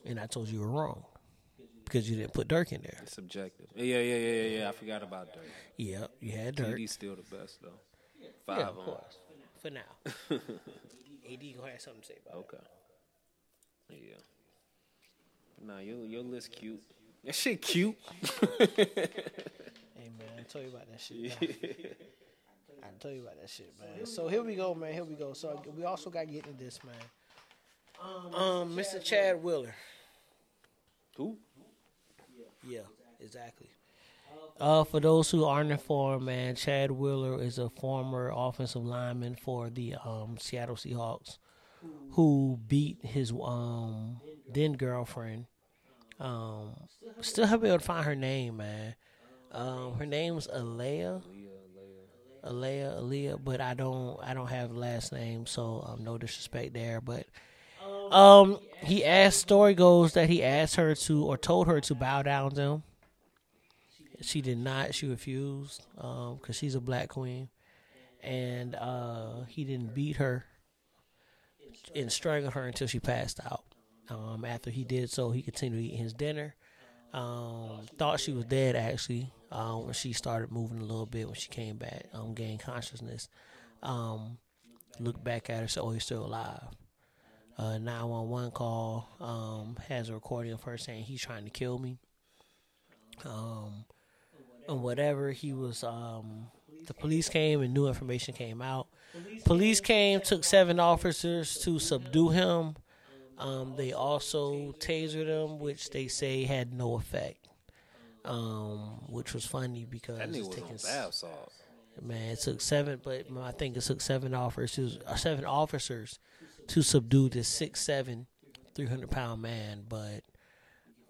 and I told you you were wrong because you didn't put Dirk in there. It's subjective. Yeah, yeah, yeah, yeah, yeah. I forgot about Dirk. Yep, you had Dirk. TD's still the best though. Five Yeah, of on. course. For now. AD gonna have something to say about Okay. Yeah. But nah, your your list cute. That shit cute. Hey man, I told you about that shit. man. I told you about that shit, man. So here we go, man. Here we go. So we also got getting this, man. Um, Mr. Chad Wheeler. Who? Yeah, exactly. Uh, for those who aren't informed, man, Chad Wheeler is a former offensive lineman for the um, Seattle Seahawks, who beat his um, then girlfriend. Um, still haven't been able to find her name, man. Um, her name's Alea. Alea, Alea, but I don't, I don't have last name, so um, no disrespect there. But um, he asked. Story goes that he asked her to, or told her to bow down to him. She did not. She refused because she's a black queen, and uh, he didn't beat her and strangled her until she passed out. Um, after he did so, he continued eating his dinner. Um, thought she was dead actually um, when she started moving a little bit when she came back, um, gained consciousness. Um, looked back at her, said, "Oh, he's still alive." Uh, 911 call um, has a recording of her saying he's trying to kill me. Um, and whatever he was, um, the police came and new information came out. Police came, took seven officers to subdue him. Um, they also tasered him, which they say had no effect. Um, which was funny because That nigga was taking on bath salt. Man, it took seven, but I think it took seven officers, uh, seven officers, to subdue this six seven, three hundred pound man. But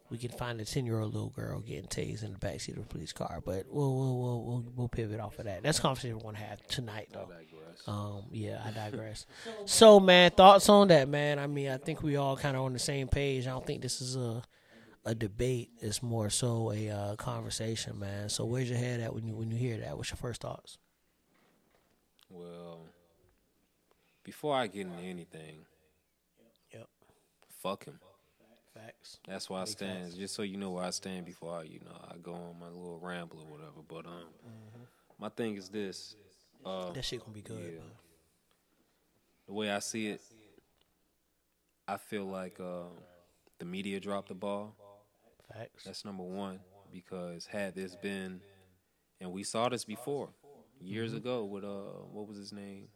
we can find a ten year old little girl getting tased in the backseat of a police car. But we'll we'll we'll we'll, we'll pivot off of that. That's a conversation we're gonna have tonight, though. Um, yeah, I digress. so, man, thoughts on that, man? I mean, I think we all kind of on the same page. I don't think this is a a debate. It's more so a uh, conversation, man. So, where's your head at when you when you hear that? What's your first thoughts? Well, before I get into anything, Yep, fuck him. facts. That's why I stand. Just so you know where I stand before I, you know, I go on my little ramble or whatever. But um, my thing is this. Uh, That shit gonna be good. Yeah. the way I see it, I feel like uh, the media dropped the ball. Facts. That's number one because had this been, and we saw this before years ago with uh, what was his name,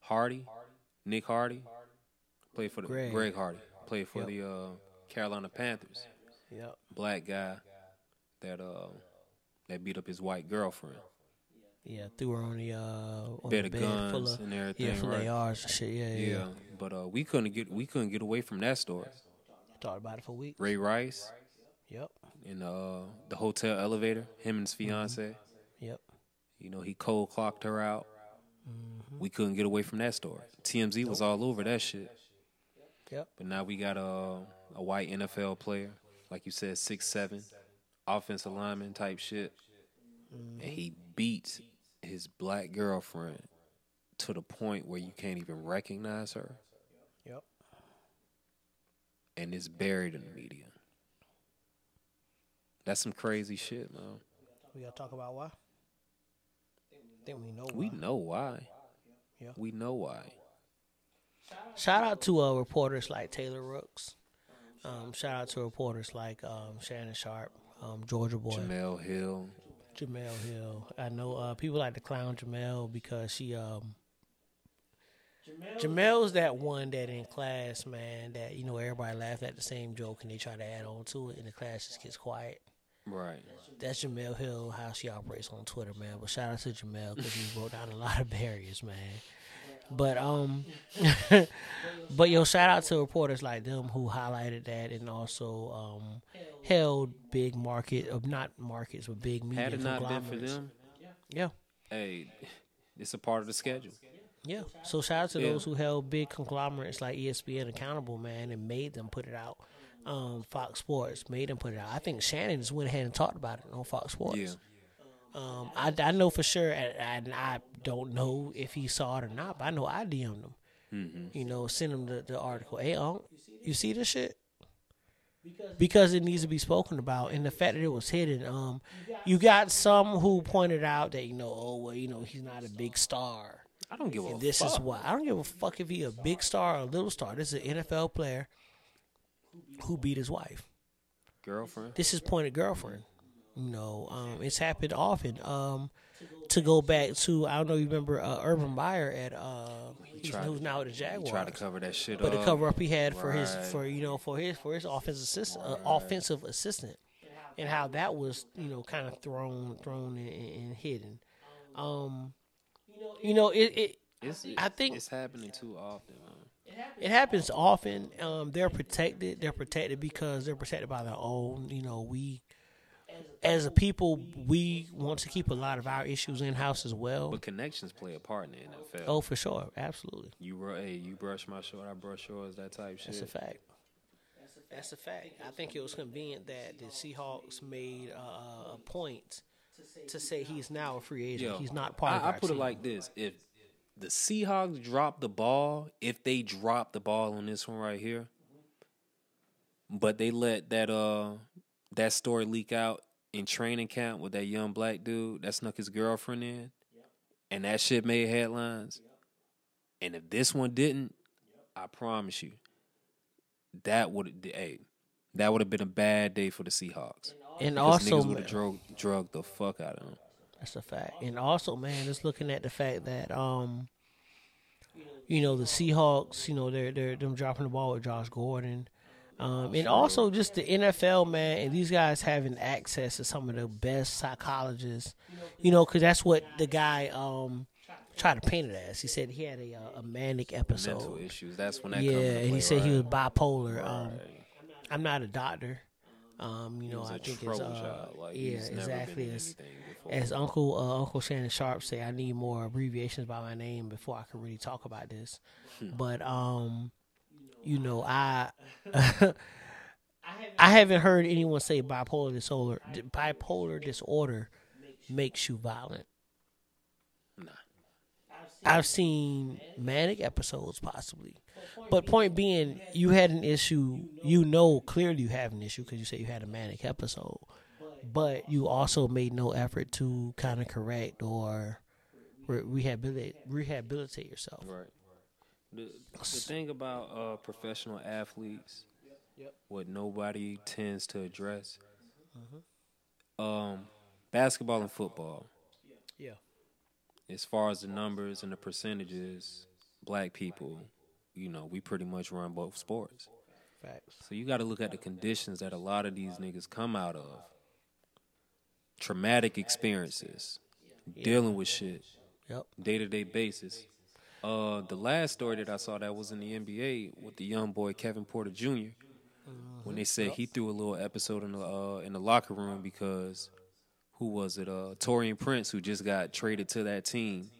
Hardy, Nick Hardy, played for the Greg. Greg, Hardy, played for Yep. the uh, Carolina Panthers. Yep. Black guy that uh that beat up his white girlfriend. Yeah, threw her on the uh on Bed the bed guns full of and everything, yeah, full right? of ARs and shit. Yeah, yeah. Yeah, but uh, we couldn't get we couldn't get away from that story. Talked about it for weeks. Ray Rice Yep. in uh, the hotel elevator, him and his fiance. Yep. You know, he cold clocked her out. Mm-hmm. We couldn't get away from that story. TMZ was all over that shit. Yep. But now we got a a white NFL player, like you said, six seven, offensive lineman type shit, and he beats his black girlfriend to the point where you can't even recognize her, Yep. and it's buried in the media. That's some crazy shit, man. We gotta talk about why. think we know. We why. know why. Yeah. We know why. Shout out to uh, reporters like Taylor Rooks. Um, shout out to reporters like um, Shannon Sharpe, um, Georgia Boy. Jemele Hill, Jemele Hill. I know uh, people like to clown Jemele because she um Jemele's that one that in class, man, that you know everybody laugh at the same joke and they try to add on to it and the class just gets quiet. Right. That's Jemele Hill, how she operates on Twitter, man. But shout out to Jemele because he broke down a lot of barriers, man. But um, but yo, shout out to reporters like them who highlighted that and also um held big market of not markets but big media Had it not been for conglomerates. them, Yeah, hey, it's a part of the schedule. yeah. So shout out to Yeah. those who held big conglomerates like ESPN accountable, man, and made them put it out. Um, Fox Sports made them put it out. I think Shannon just went ahead and talked about it on Fox Sports. Yeah. Um, I, I know for sure, and, I don't know if he saw it or not, but I know I DM'd him. Mm-hmm. You know, send him the, the article. Hey, you see this shit? Because it needs to be spoken about, and the fact that it was hidden. Um, you got some who pointed out that you know, oh well, you know, he's not a big star. I don't give a this fuck. is why I don't give a fuck if he a big star or a little star. This is an NFL player who beat his wife. girlfriend. This is pointed girlfriend. You know, um, it's happened often. Um, to go back to, I don't know, you remember uh, Urban Meyer at uh, tried who's now at the He Jaguars. tried to cover that shit but up. the cover up he had for his for you know for his for his offensive assistant uh, offensive assistant, and how that was you know kind of thrown thrown and, and hidden. Um, you know it, it It's, I think- it's happening too often. Man. it happens often. Um, they're protected. They're protected because they're protected by their own. You know, we as a people we want to keep a lot of our issues in house as well. But connections play a part in the NFL. Oh, for sure, absolutely. You ru- hey, you brush my short, I brush yours, that type shit. That's a fact. That's a fact. I think it was convenient that the Seahawks made uh, a point to say he's now a free agent. Yo, he's not part of I, I our put it like this: if the Seahawks drop the ball, if they drop the ball on this one right here, but they let that uh that story leak out in training camp with that young black dude that snuck his girlfriend in, and that shit made headlines. And if this one didn't, I promise you, that would hey, that would have been a bad day for the Seahawks. and also, niggas would have drug drug the fuck out of them. That's a fact. And also, man, just looking at the fact that um, you know, the Seahawks, you know, they're they're them dropping the ball with Josh Gordon. Um, and also just the NFL, man, and these guys having access to some of the best psychologists, you know, because that's what the guy um tried to paint it as. He said he had a uh, a manic episode. mental issues. That's when that yeah, and he said he was bipolar. Um, I'm not a doctor. Um, you know, I think it's uh. Like, yeah, exactly. As, as Uncle uh, Uncle Shannon Sharpe say, I need more abbreviations by my name before I can really talk about this. Hmm. but um, you know, I I haven't heard anyone say bipolar disorder. Bipolar disorder makes you violent. Nah. I've seen manic episodes possibly. But point being, you had an issue. You know clearly you have an issue because you said you had a manic episode. But you also made no effort to kind of correct or re- rehabilitate rehabilitate yourself. Right. The, the thing about uh, professional athletes, what nobody tends to address, um, basketball and football, Yeah. as far as the numbers and the percentages, black people, you know, we pretty much run both sports. Facts. So you got to look at the conditions that a lot of these niggas come out of. Traumatic experiences, dealing with shit, Yep. day to day basis. Uh, the last story that I saw that was in the NBA with the young boy Kevin Porter Jr. When they said he threw a little episode in the uh, in the locker room because who was it? Uh, Taurean Prince, who just got traded to that team.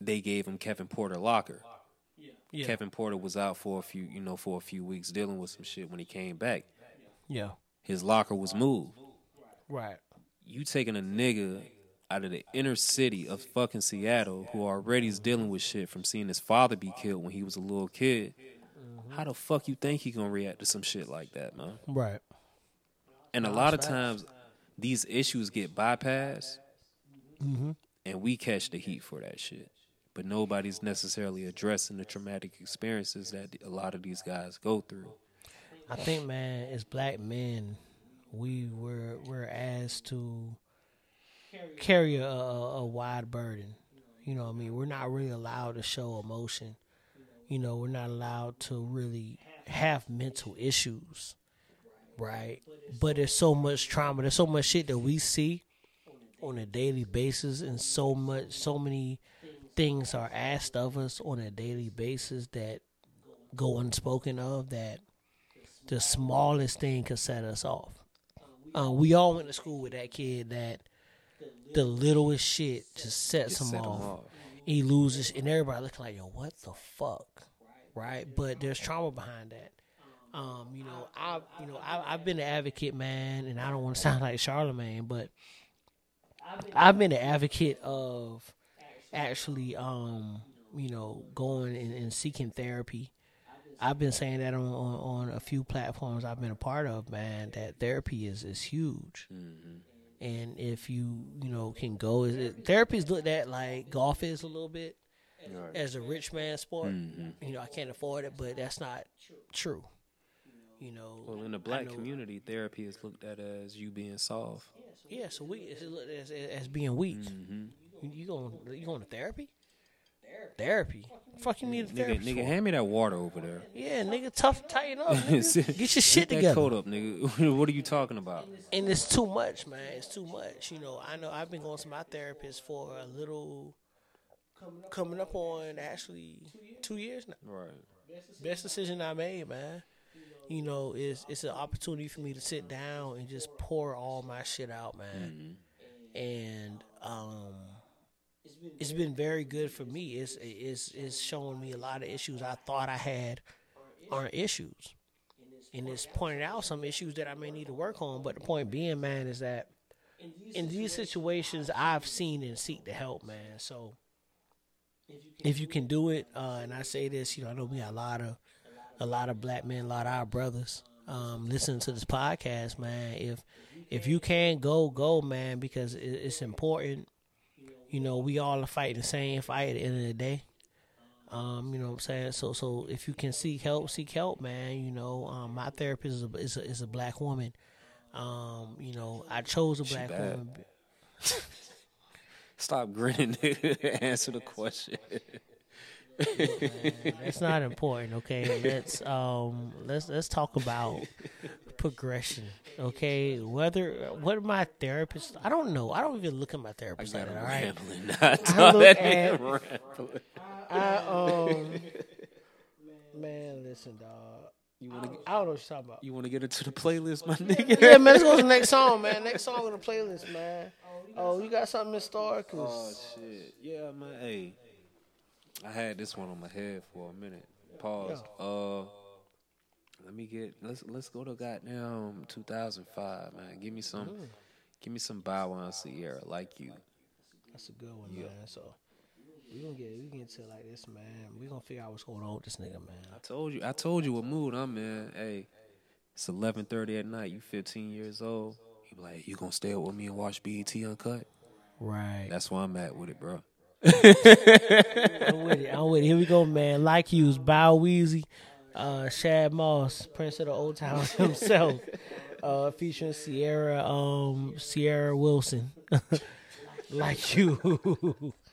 They gave him Kevin Porter locker. Yeah. Kevin Porter was out for a few, you know, for a few weeks dealing with some shit. When he came back, Yeah. his locker was moved. Right. You taking a nigga out of the inner city of fucking Seattle who already is dealing with shit from seeing his father be killed when he was a little kid. Mm-hmm. How the fuck you think he gonna react to some shit like that, man? Right. And a lot of times, these issues get bypassed, mm-hmm. and we catch the heat for that shit. But nobody's necessarily addressing the traumatic experiences that a lot of these guys go through. I think, man, as black men, we were we're asked to carry a, a, a wide burden. You know what I mean? We're not really allowed to show emotion. You know, we're not allowed to really have mental issues. Right? But there's so much trauma. There's so much shit that we see on a daily basis and so much so many things are asked of us on a daily basis that go unspoken of that the smallest thing could set us off. Uh, we all went to school with that kid that the littlest shit just sets him set him off. off. He loses, and everybody looking like, yo, what the fuck, right? But there's trauma behind that. Um, you know, I, you know, I, I've been an advocate, man, and I don't want to sound like Charlemagne, but I've been an advocate of actually, um, you know, going and, and seeking therapy. I've been saying that on, on, on a few platforms I've been a part of, man. That therapy is is huge, and if you you know can go, is it, therapy is looked at like golf is a little bit Right. as a rich man sport. Mm-hmm. You know, I can't afford it, but that's not true. You know, Well, in the black know- community, therapy is looked at as you being soft. yeah. So we it's looked as as being weak. Mm-hmm. You, you going you going to therapy? Therapy. Fuck you need a Nigga, therapist nigga, for? hand me that water over there. Yeah, nigga, tough, tighten up. Nigga. Get your shit Get that together. coat up, nigga. what are you talking about? and it's too much, man. It's too much. You know, I know I've been going to my therapist for a little, coming up on actually two years now. Right. Best decision I made, man. You know, it's it's an opportunity for me to sit down and just pour all my shit out, man. And um, it's been very good for me. It's it's it's showing me a lot of issues I thought I had aren't issues, and it's pointing out some issues that I may need to work on. But the point being, man, is that in these situations, I've seen and seek the help, man. So if you can do it, uh, and I say this, you know, I know we got a lot of a lot of black men, a lot of our brothers um, listening to this podcast, man. If if you can go, go, man, because it's important. You know, we all are fighting the same fight at the end of the day. Um, you know what I'm saying? So so if you can seek help, seek help, man. You know, um, my therapist is a, is a is a black woman. Um, you know, I chose a black woman. Stop grinning. Answer the question. That's not important, okay? Let's um let's let's talk about progression, okay? Whether what my therapist, I don't know. I don't even look at my I therapist got like that. All right, rambling. I look at- rambling. I um man, listen, dog. You wanna I don't know what you're talking about. you wanna get into the playlist, my nigga? Yeah, man, let's go to the next song, man. Next song on the playlist, man. Oh, you got something in store? Oh shit. Yeah, man. Hey, I had this one on my head for a minute. Pause. Uh, let me get. Let's let's go to goddamn 2005, man. Give me some. Give me some Bow Wow Ciara, like you. that's a good one, man. So we gonna get we get to it like this, man. We gonna figure out what's going on with this nigga, man. I told you. I told you what mood I'm in. Hey, it's 11:30 at night. You 15 years old. You like, you gonna stay up with me and watch BET Uncut? Right. That's where I'm at with it, bro. I'm with it. I'm with it. Here we go, man. Like Hughes, Bow Weezy, uh, Shad Moss, Prince of the Old Town himself, uh, featuring Ciara, um, Ciara Wilson. like you.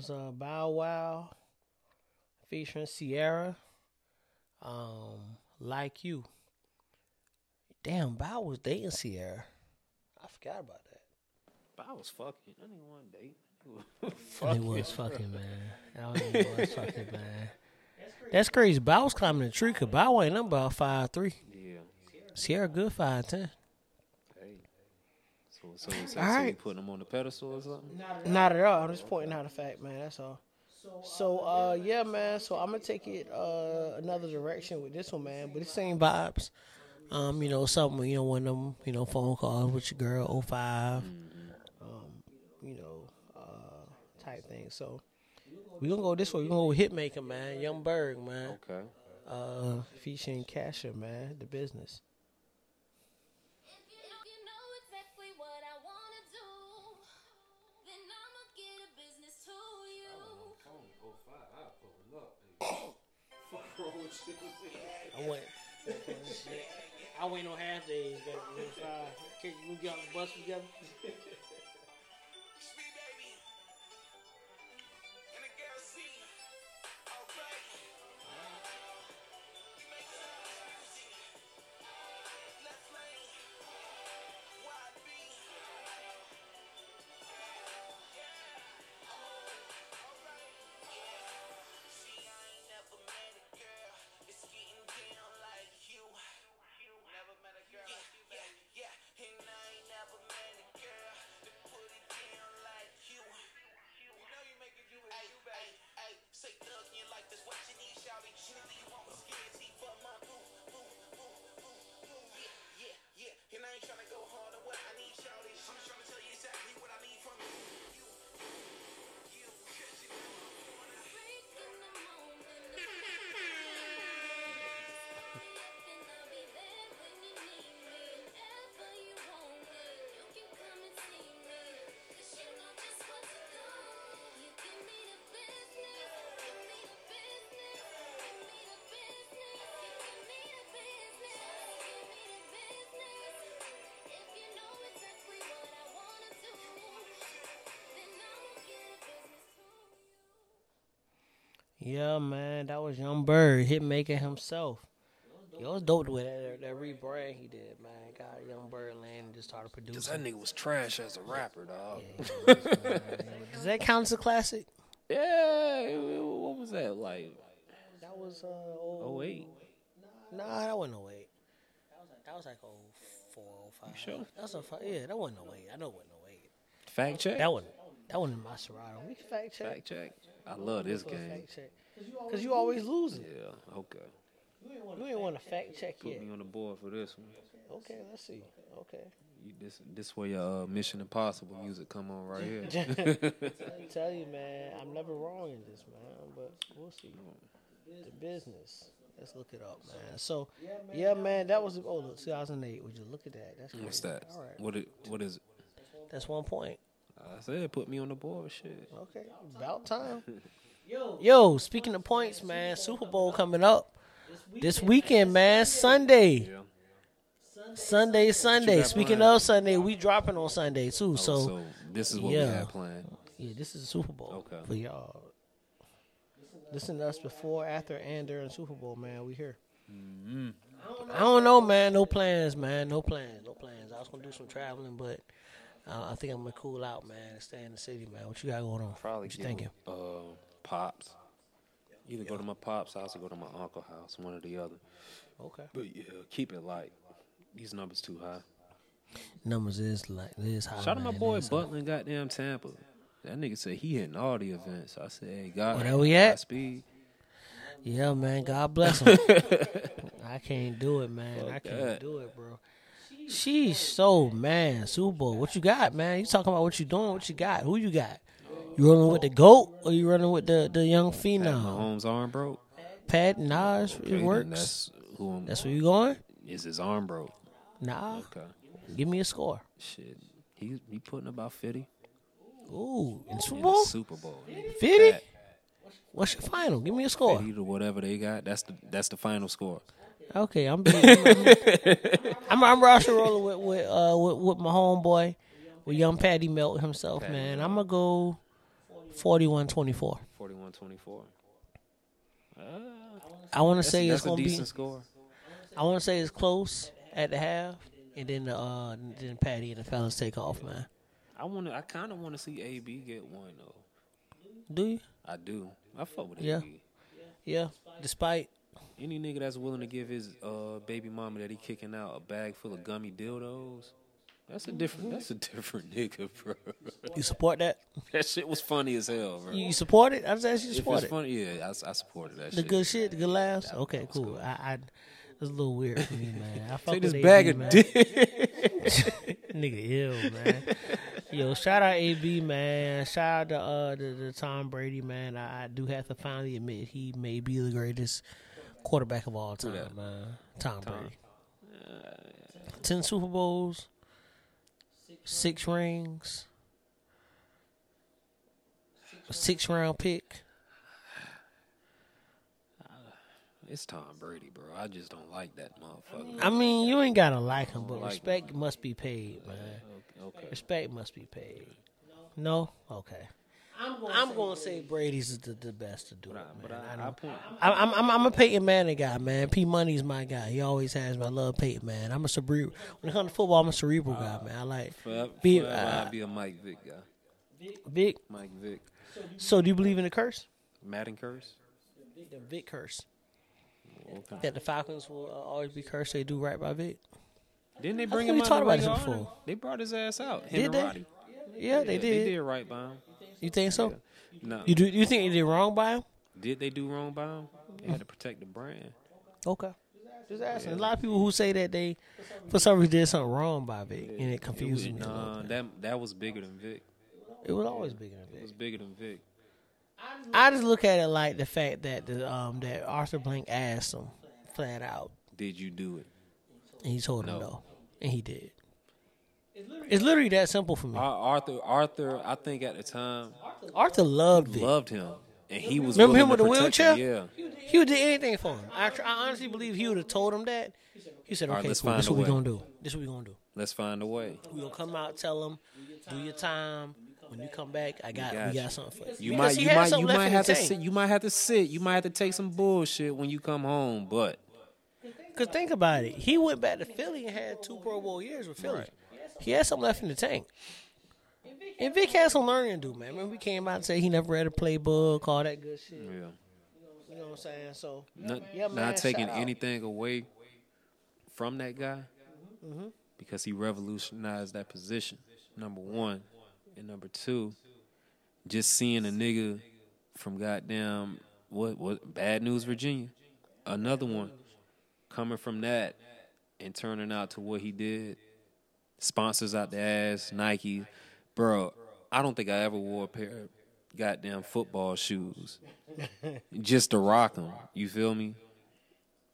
was uh Bow Wow featuring Ciara. Um, like you. Damn, Bow was dating Ciara. I forgot about that. Bow was fucking. I didn't want to date. He was fucking man. I was fucking man. That's crazy. Bow was climbing the tree because Bow ain't nothing about five three. Yeah. Ciara good five ten. So, so, so, so, All you putting them on the pedestal or something? Not at all. I'm just pointing out a fact, man. That's all. So uh yeah, man. So I'm gonna take it uh another direction with this one, man. But it's same vibes. Um, you know, something you know, one of them, you know, phone calls with your girl, 5 um, you know, uh, type thing. So we gonna go this way. We gonna go with Hitmaker, man. Young Berg, man. Okay. Uh, featuring Casha, man. The business. I went. I went on half days, it was five. Can you get on the bus together? Yeah, man, that was Young Berg, Hitmaker himself. Yo, it was dope with that, that rebrand he did, man. Got Young Berg land and just started Cause producing. that nigga was trash as a rapper, dog. Does that count as a classic? Yeah. what was that like? That was uh oh, 08? Nah, that wasn't 08. That was like 04, 05. sure? That's a fi- yeah, that wasn't 08. I know it wasn't 08. Fact check. That wasn't that wasn't my Serato. We can fact check. Fact check. I love this game. Fact check. Cause you always losing. Yeah. Okay. You ain't want to fact check Put yet. me on the board for this one. Okay, let's see. Okay. You, this this way your uh, Mission Impossible music come on right here. I tell you, man, I'm never wrong in this, man. But we'll see. The business. Let's look it up, man. So, yeah, man, that was oh, look, 2008. Would you look at that? That's What's that? All right, What it, what is it? that's one point. I said put me on the board. Shit. Okay, about time. Yo, speaking of points, man, Super Bowl coming up this weekend, man. Sunday, Yeah. Sunday, Sunday. Speaking planned? of Sunday, we dropping on Sunday too. Oh, So, so this is what yeah. we had planned. yeah, this is the Super Bowl Okay. for y'all. Listen to us before, after, and during Super Bowl, man. We here. Mm-hmm. I don't know, man. No plans, man. No plans. No plans. I was gonna do some traveling, but uh, I think I'm gonna cool out, man, and stay in the city, man. What you got going on? Probably what you thinking? Uh, pops. Either go to my pops' house or go to my uncle house, one or the other. Okay. But yeah, keep it light. These numbers too high. Numbers is like this high. Shout out to my boy Butler goddamn Tampa. That nigga said he hitting all the events. I said, hey, God, there we at? Speed. Yeah, man. God bless him. I can't do it, man. I can't that. do it, bro. She's so man. Super Bowl. What you got, man? You talking about what you doing? What you got? Who you got? You running with the goat or you running with the the young phenom? Mahomes' arm broke. Pat Nas, Okay, it works. That's who I'm, That's where you going? is his arm broke. Nah, Okay. give me a score. Shit. He he putting about fifty Ooh, in Super Bowl, the Super Bowl. fifty. What's your final? Give me a score. To whatever they got. That's the that's the final score. Okay, I'm being, I'm, I'm, I'm Russia rolling with with, uh, with with my homeboy, with young Patty Melt himself, Patty man. Melt. I'm gonna go 41-24. 41-24. I want to That's, say that's it's a gonna be. decent score. I want to say it's close at the half, and then the uh, then Patty and the fellas take off, man. I want to. I kind of want to see AB get one though. Do you? I do. I fuck with Yeah. AB. Yeah. Despite Any nigga that's willing to give his uh, baby mama that he kicking out a bag full of gummy dildos, that's a different. That's a different nigga, bro. you support that, that shit was funny as hell, bro. you, you support it. I just asked you to if support it's it. funny, yeah, I, I supported that shit. The shit. good shit, the good laughs. Okay, cool. I, I it's a little weird for me, man. I fuck Take with this AB, bag of man. dick. Nigga ill, man. Yo, shout out AB, man. Shout out to uh the, the Tom Brady, man. I, I do have to finally admit he may be the greatest quarterback of all time, that? man. Uh, Tom, Brady. Ten Super Bowls, six rings, a six round pick. It's Tom Brady, bro. I just don't like that motherfucker. I mean, you ain't gotta like him, but like respect must be paid, man. Okay. Respect must be paid. No, okay. I'm gonna, say Brady's is the, the best to do it, man. But I I, I, know. point, I, I'm, I'm I'm a Peyton Manning guy, man. P Money's my guy. He always has. me. I love Peyton, man. I'm a cerebral. When it comes to football, I'm a cerebral guy, man. I like forever, Be- forever uh, I'd be a Mike Vick guy. Vick. Mike Vick. So, do you believe in the curse? Madden curse? The Vick curse. Okay. That the Falcons will uh, always be cursed. They do right by Vick. Didn't they I bring thought him we out talked the about this regular honor? before. They brought his ass out. Him Did and they? Roddy. Yeah, they Yeah, did. They did right by him. You think so? No. You do? You think they did wrong by him? Did they do wrong by him? They had to protect the brand. Okay. Just asking. A lot of people who say that they, for some reason, did something wrong by Vick, and it confuses It me. was, little nah, that that was bigger than Vick. It was always bigger than Vick. It was bigger than Vick. I just look at it like the fact that the um that Arthur Blank asked him flat out, Did you do it? and he told him No. no, and he did. It's literally that simple for me. Arthur, Arthur, I think at the time Arthur loved Vick. loved him, and he was Remember him with the wheelchair? him. Yeah, He would do anything for him. I, tr- I honestly believe he would have told him that. He said, All right, "Okay, let's cool. find This a what we way. gonna do. This what we gonna do. let's find a way. We gonna come out, tell him, do your time. When you come back, I got, got we you. got something for you. You Because might, he you had might, something you might have to tank. sit. You might have to sit. You might have to take some bullshit when you come home. But Cause think about it, he went back to Philly and had two Pro Bowl years with Philly. He had something left in the tank. And Vick had some learning to do, man. Remember we came out and said he never read a playbook, all that good shit. yeah, You know what I'm saying? So not, Yeah, man, not taking anything away from that guy Mm-hmm. because he revolutionized that position. Number one, and number two, just seeing a nigga from goddamn what what Bad News Virginia, another one coming from that and turning out to what he did. Sponsors out the ass, Nike, bro. I don't think I ever wore a pair of goddamn football shoes just to rock them. You feel me?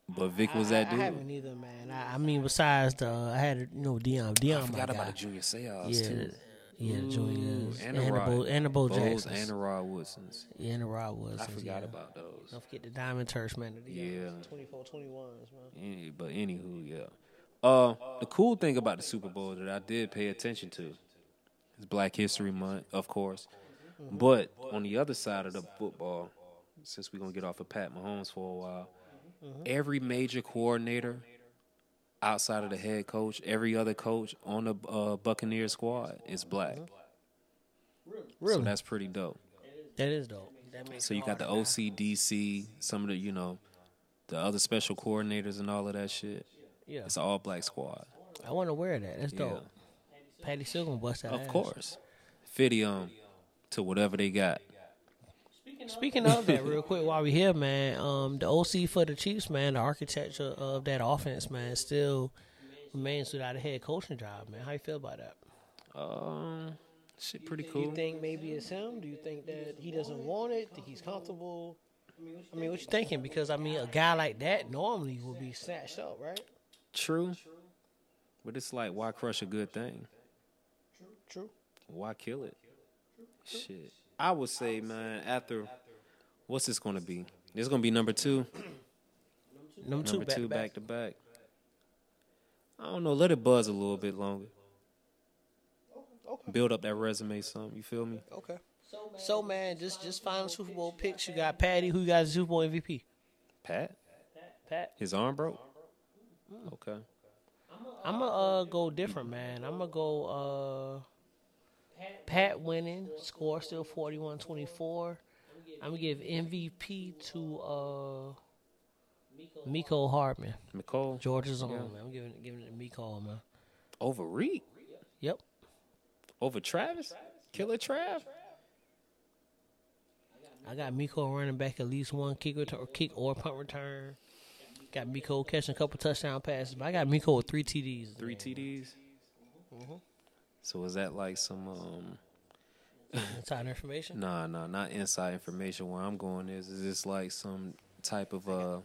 But Vick was that dude. I haven't either, man. I, I mean, besides the, uh, I had you know Deion, Deion, I forgot about the Junior Seance Yeah, too. yeah, Juniors and and, the the Bo, and the Bo Jacksons, and the Rod Woodsons. yeah, and the Rod Woods. I forgot about those. Don't forget the Diamond Turfs, man. The Yeah. 24, 21s, man. Any- But anywho, yeah. Uh, the cool thing about the Super Bowl that I did pay attention to is Black History Month, of course. But on the other side of the football, since we're gonna get off of Pat Mahomes for a while, every major coordinator outside of the head coach, every other coach on the uh, Buccaneer squad is black. Really, So that's pretty dope. that is dope. That So you got the OCDC, some of the you know, the other special coordinators and all of that shit. Yeah, It's an all black squad. I want to wear that. That's Yeah. dope. Patty still gonna bust that. Of ass. course. Fitty um to whatever they got. Speaking of that, real quick, while we here, man, um, the OC for the Chiefs, man, the architecture of that offense, man, still remains without a head coaching job, man. How you feel about that? Um Shit, pretty cool. Do you think maybe it's him? Do you think that he doesn't want it? Think he's comfortable? I mean, what you thinking? Because I mean, a guy like that normally would be snatched up, right? True. But it's like, why crush a good thing? True. True. Why kill it? Shit. I would say, man, after what's this gonna be? This gonna be number two. Number two, Number back, two, to back. back to back. I don't know. Let it buzz a little bit longer. Okay. Build up that resume, some. You feel me? Okay. So so man, just just final Super Bowl picks. You got Patty. Who you got Super Bowl MVP? Pat, Pat. his arm broke. Mm. Okay. I'm gonna uh, go different, man. I'm gonna go uh, Pat winning. Score still 41-24. I'm gonna give MVP to uh, Mecole Hardman. Mecole Georgia's own Yeah. man. I'm giving it, giving it to Mecole, man. over Reed, Yep. over Travis, Killer Trav. I got Mecole running back at least one kick return, kick or punt return. Got Mecole catching a couple touchdown passes, but I got Mecole with three TDs. Three TDs. Mm-hmm. So is that like some um? Inside information. Nah, nah, not inside information. Where I'm going is is this like some type of uh?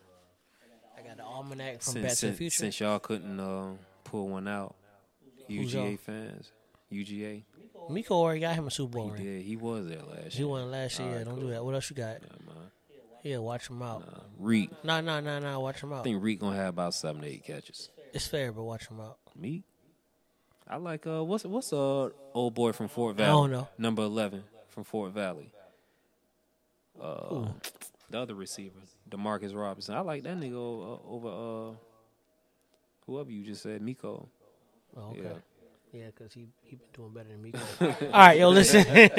I got the almanac from Since, Back to the Future. since y'all couldn't uh, pull one out, Who's UGA y'all? fans, UGA, Mecole already got him a Super Bowl he ring. did. He was there last He year. won last year. All Yeah, don't cool. do that. What else you got? Man. Yeah, watch him out. Uh, Reek, Nah, nah, nah, nah. Watch him out. I out. think Reek gonna have about seven, to eight catches. It's fair, but watch him out. Me, I like uh, what's what's uh old boy from Fort I Valley? don't know. Number eleven from Fort Valley. Uh, the other receiver, Demarcus Robinson. I like that nigga o- uh, over uh, whoever you just said, Mecole. Oh, okay. Yeah. Yeah, because he he been doing better than me. All right, yo, listen. Niggas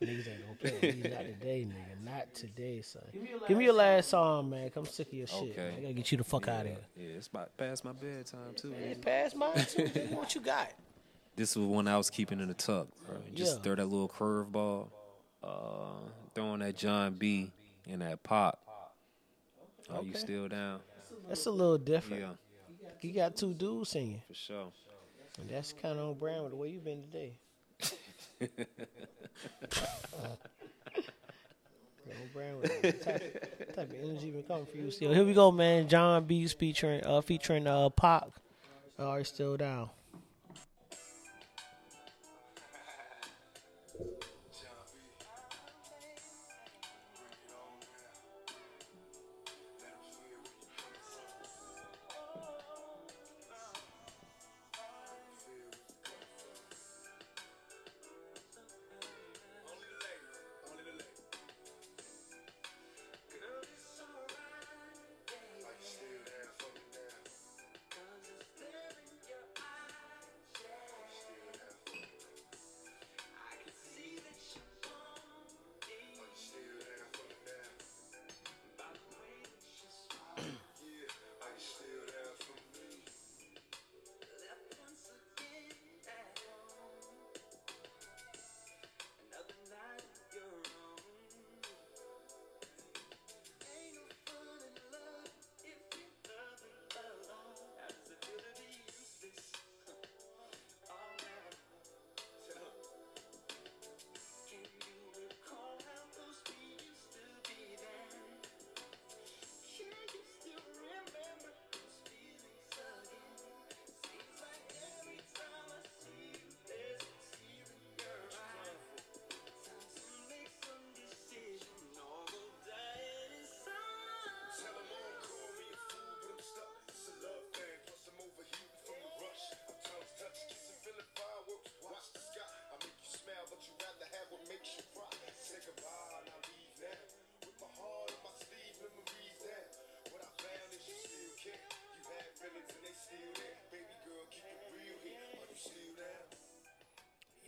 ain't gonna play. He's not today, nigga. Not today, son. Give me your last song, man. I'm sick of your shit. Okay. Man. I gotta get you the fuck out of here. Yeah, it's about past my bedtime too. It's past mine too. nigga. What you got? This was one I was keeping in the tuck. Bro. Just Yeah. throw that little curveball, uh, throwing that Jon B and that pop. Are you still down? That's a little different. Yeah, You got two dudes singing, for sure. And that's kind of on brand with the way you've been today. on brand with it. What type, type of energy been coming for you still? Here we go, man. Jon B's featuring uh featuring uh Pac. Are you still down?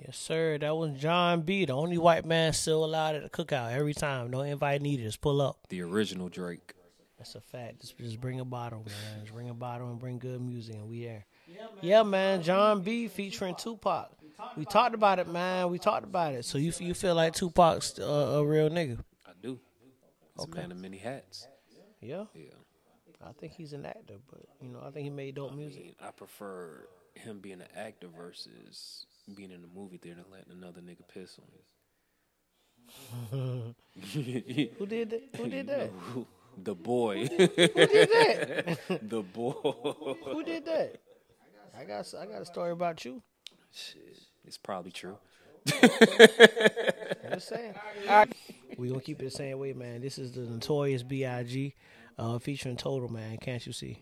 Yes, sir. That was Jon B, the only white man still allowed at the cookout every time. No invite needed. Just pull up. The original Drake. That's a fact. Just, just bring a bottle, man. Just bring a bottle and bring good music, and we there. Yeah, man. Jon B featuring Tupac. We talked about it, man. We talked about it. So you you feel like Tupac's uh, a real nigga? I do. It's a man of many hats. Yeah. Yeah. I think he's an actor, but you know, I think he made dope I music. mean, I prefer him being an actor versus being in the movie theater and letting another nigga piss on you. Who did that? Who did that? the boy. Who did that? the boy. Who did that? I got I got a story about you. Shit, it's probably true. Just saying. All right. We gonna keep it the same way, man. This is the Notorious B.I.G. Uh, featuring Total, man. Can't you see?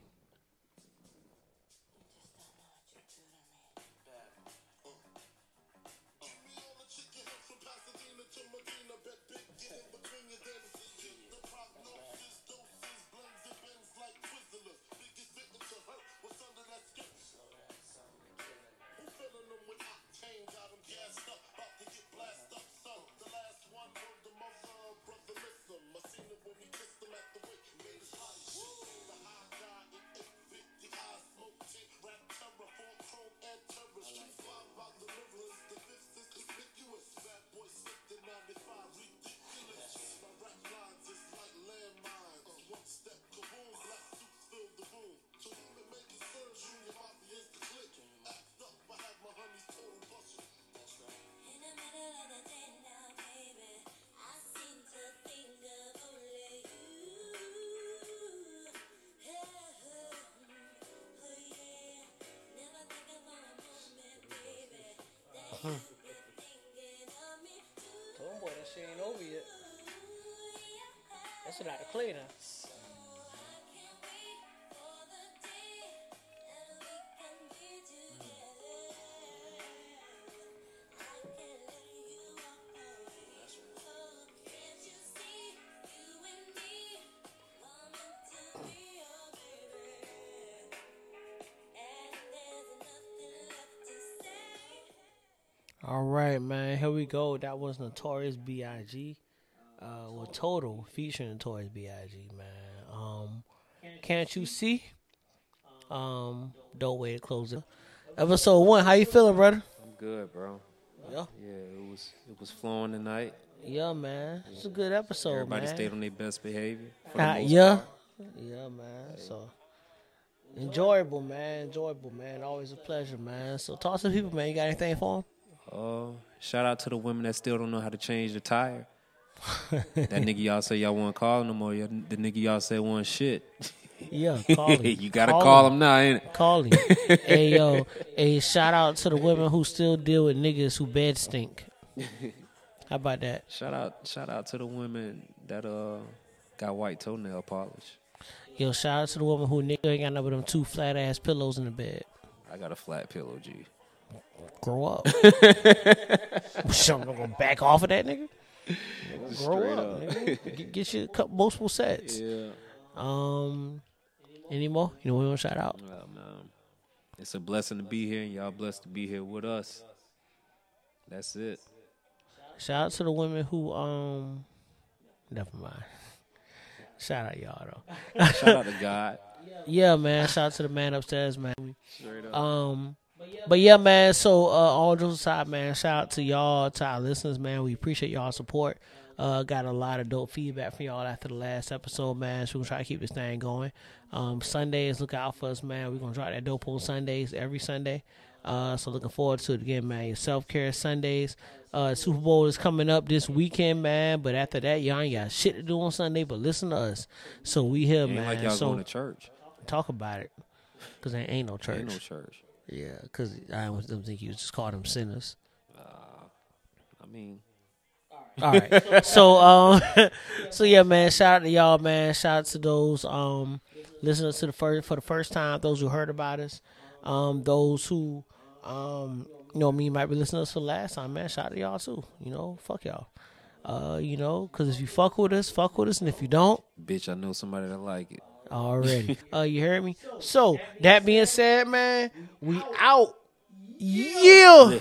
Boy, that shit ain't over yet. Yeah. That's not the clear now. Here we go. That was Notorious B.I.G. Uh, with Total featuring Notorious B.I.G. Man. Um, can't you see? Um, dope way to close it. Episode one. How you feeling, brother? I'm good, bro. Yeah. Yeah, it was it was flowing tonight. Yeah, man. It's a good episode, Everybody man. stayed on their best behavior. Uh, yeah. part. Yeah, man. So enjoyable, man. Enjoyable, man. Always a pleasure, man. So talk to people, man. You got anything for them? Uh, shout out to the women that still don't know how to change the tire. that nigga y'all say y'all want to call no more. y'all- The nigga y'all say want shit. Yeah, call him. you gotta call, him now, ain't it? Call him. hey yo, hey shout out to the women who still deal with niggas who bed stink. How about that? Shout out, shout out to the women that uh got white toenail polish. Yo, shout out to the woman who nigga ain't got none but them two flat ass pillows in the bed. I got a flat pillow, G. Grow up. so I'm gonna back off of that nigga. Grow Straight up, up. nigga. Get, get you a couple multiple sets. Yeah. Um, Anymore? You know, what we want to shout out. Well, man, it's a blessing to be here, and y'all blessed to be here with us. That's it. Shout out to the women who um, never mind. Shout out y'all though. Shout out to God. Yeah, man. Shout out to the man upstairs, man. Straight up. Um, but yeah, man. So uh, all jokes aside, man. Shout out to y'all, to our listeners, man. We appreciate y'all support. Uh, got a lot of dope feedback from y'all after the last episode, man. So we're gonna try to keep this thing going. Um, Sundays, look out for us, man. We're gonna drop that dope on Sundays every Sunday. Uh, so looking forward to it again, man. Your self care Sundays. Uh, Super Bowl is coming up this weekend, man. But after that, y'all ain't got shit to do on Sunday, but listen to us. So we here, man. like y'all so going to church. talk about it, cause there ain't no church. Ain't no church. Yeah, because I don't think you just call them sinners. I mean, All right. so um so yeah, man, shout out to y'all, man. Shout out to those um listeners to the first for the first time, those who heard about us. Um those who um you know me might be listening to us for the last time, man. Shout out to y'all too. You know, fuck y'all. Uh, you know, cause if you fuck with us, fuck with us, and if you don't, bitch, I know somebody that like it. Already. uh, you heard me. So that being said, man, we out. Yeah.